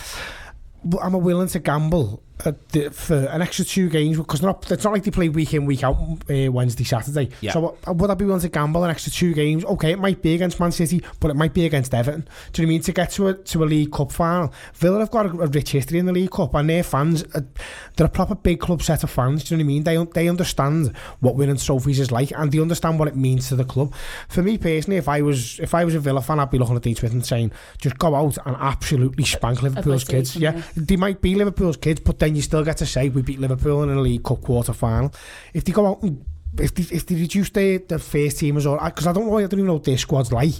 am I willing to gamble the, for an extra two games because not, it's not like they play week in week out uh, Wednesday Saturday. Yeah. so uh, would I be willing to gamble an extra two games? Okay it might be against Man City but it might be against Everton. Do you know what I mean? To get to a, to a League Cup final. Villa have got a, a rich history in the League Cup and their fans uh, they're a proper big club set of fans do you know what I mean? They, they understand what winning trophies is like and they understand what it means to the club. For me personally if I was if I was a Villa fan I'd be looking at these with and saying just go out and absolutely spank Liverpool's kids. yeah they might be Liverpool's kids, but then you still get to say we beat Liverpool in a League Cup quarter final. If they go out and if they, if they reduce their, their first teamers or because I don't know I don't even know what their squad's like.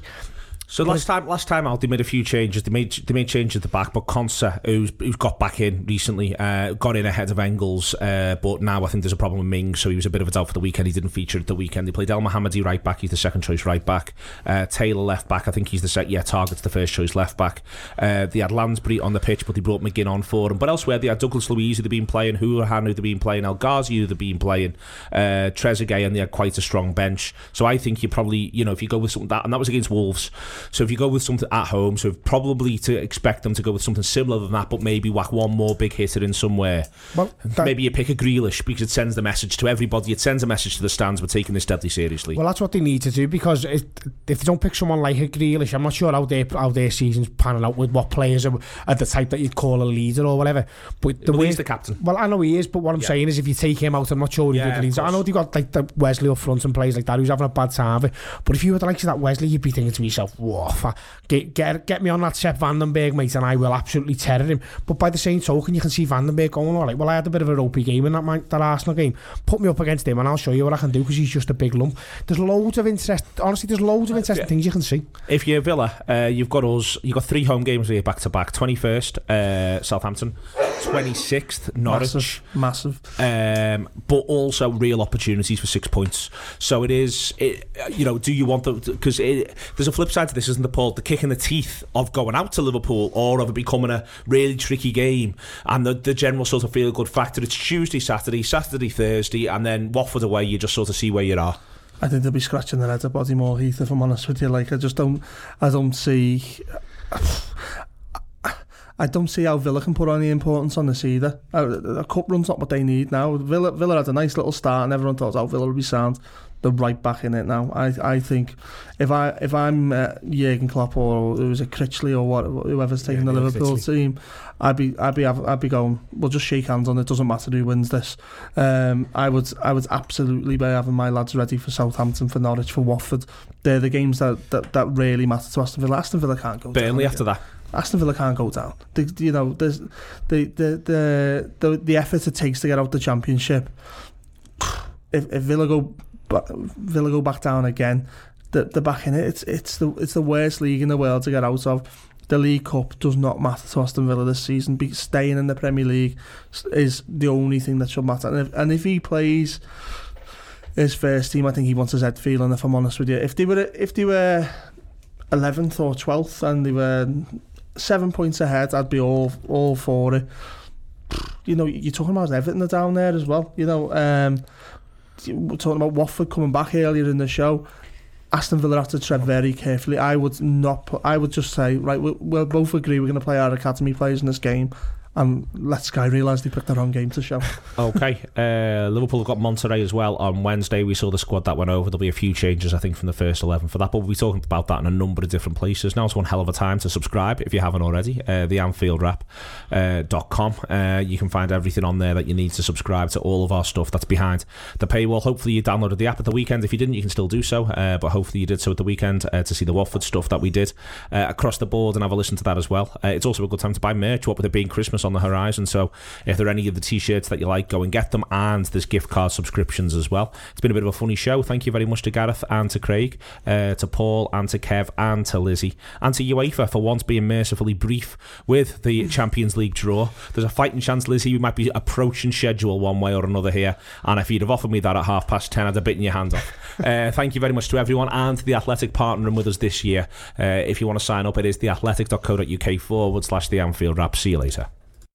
So last time, last time out, they made a few changes. They made they made changes at the back, but Konsa, who's who's got back in recently, uh, got in ahead of Engels. Uh, but now I think there's a problem with Ming, so he was a bit of a doubt for the weekend. He didn't feature at the weekend. They played Elmohamady right back. He's the second choice right back. Uh, Taylor left back. I think he's the set. Yeah, Targett's the first choice left back. Uh, they had Lansbury on the pitch, but they brought McGinn on for him. But elsewhere, they had Douglas Luiz who they've been playing, Hourihane who they've been playing, El Ghazi who they've been playing, uh, Trezeguet, and they had quite a strong bench. So I think you probably, you know, if you go with something that, and that was against Wolves. So if you go with something at home, so probably to expect them to go with something similar than that, but maybe whack one more big hitter in somewhere. Well, that- maybe you pick a Grealish because it sends the message to everybody. It sends a message to the stands. We're taking this deadly seriously. Well, that's what they need to do because if, if they don't pick someone like a Grealish, I'm not sure how their how their season's panning out with what players are, are the type that you'd call a leader or whatever. But the Well, way he's the captain. Well, I know he is, but what I'm Yeah. saying is, if you take him out, I'm not sure Yeah, the. I know they got like the Wesley up front and plays like that who's having a bad time of it. But if you were the likes of that Wesley, you'd be thinking to yourself, "Whoa, get get get me on that Sepp van den Berg, mate, and I will absolutely terror him." But by the same token, you can see van den Berg going, "All right, well, I had a bit of a ropey game in that man, that Arsenal game. Put me up against him, and I'll show you what I can do because he's just a big lump." There's loads of interest. Honestly, there's loads of interesting things you can see. If you're Villa, uh, you've got us. You've got three home games here back to back. Twenty first, uh, Southampton. Twenty sixth, Norwich. Massive, massive. um, but also real opportunities for six points. So it is, it, you know, do you want the because there's a flip side to this, isn't the Paul? The kick in the teeth of going out to Liverpool or of it becoming a really tricky game, and the, the general sort of feel good factor. It's Tuesday, Saturday, Saturday, Thursday, and then Watford away. You just sort of see where you are. I think they'll be scratching their heads at Bodymoor Heath if I'm honest with you. Like I just don't, I don't see, I don't see how Villa can put any importance on this either. Uh, a, a cup run's not what they need now. Villa, Villa had a nice little start, and everyone thought, "Oh, Villa will be sound." They're right back in it now. I, I think if I if I'm uh, Jurgen Klopp or it was a Critchley or what whoever's taking Yeah, the Liverpool Critchley. team, I'd be I'd be I'd be going. We'll just shake hands on it. Doesn't matter who wins this. Um, I would I would absolutely be having my lads ready for Southampton, for Norwich, for Watford. They're the games that, that, that really matter to Aston Villa. Aston Villa can't go down. Burnley after that. Aston Villa can't go down. The, you know, there's the the, the the the effort it takes to get out the championship. If, if Villa go ba- Villa go back down again, the the back in it. It's it's the it's the worst league in the world to get out of. The League Cup does not matter to Aston Villa this season. Be, staying in the Premier League is the only thing that should matter. And if, and if he plays his first team, I think he wants his head feeling. If I'm honest with you, if they were if they were eleventh or twelfth and they were seven points ahead, I'd be all all for it. You know, you're talking about Everton are down there as well. You know, um, we're talking about Watford coming back earlier in the show. Aston Villa have to tread very carefully. I would not. Put, I would just say, right, we, we'll both agree we're going to play our academy players in this game, and let Sky realise they picked the wrong game to show. Okay, uh, Liverpool have got Monterrey as well on Wednesday. We saw the squad that went over. There'll be a few changes, I think, from the first eleven for that. But we'll be talking about that in a number of different places. Now it's one hell of a time to subscribe if you haven't already. Uh, the AnfieldWrap uh. Uh, you can find everything on there that you need to subscribe to all of our stuff that's behind the paywall. Hopefully you downloaded the app at the weekend. If you didn't, you can still do so. Uh, but hopefully you did so at the weekend uh, to see the Watford stuff that we did uh, across the board and have a listen to that as well. Uh, it's also a good time to buy merch. What with it being Christmas on the horizon, so if there are any of the t-shirts that you like, go and get them. And there's gift card subscriptions as well. It's been a bit of a funny show. Thank you very much to Gareth and to Craig, uh, to Paul and to Kev and to Lizzi and to UEFA for once being mercifully brief with the Champions League draw. There's a fighting chance, Lizzi, you might be approaching schedule one way or another here. And if you'd have offered me that at half past ten, I'd have bitten your hand off. uh, thank you very much to everyone and to the Athletic partnering with us this year. Uh, if you want to sign up, it is theathletic.co.uk forward slash the Anfield Wrap. See you later.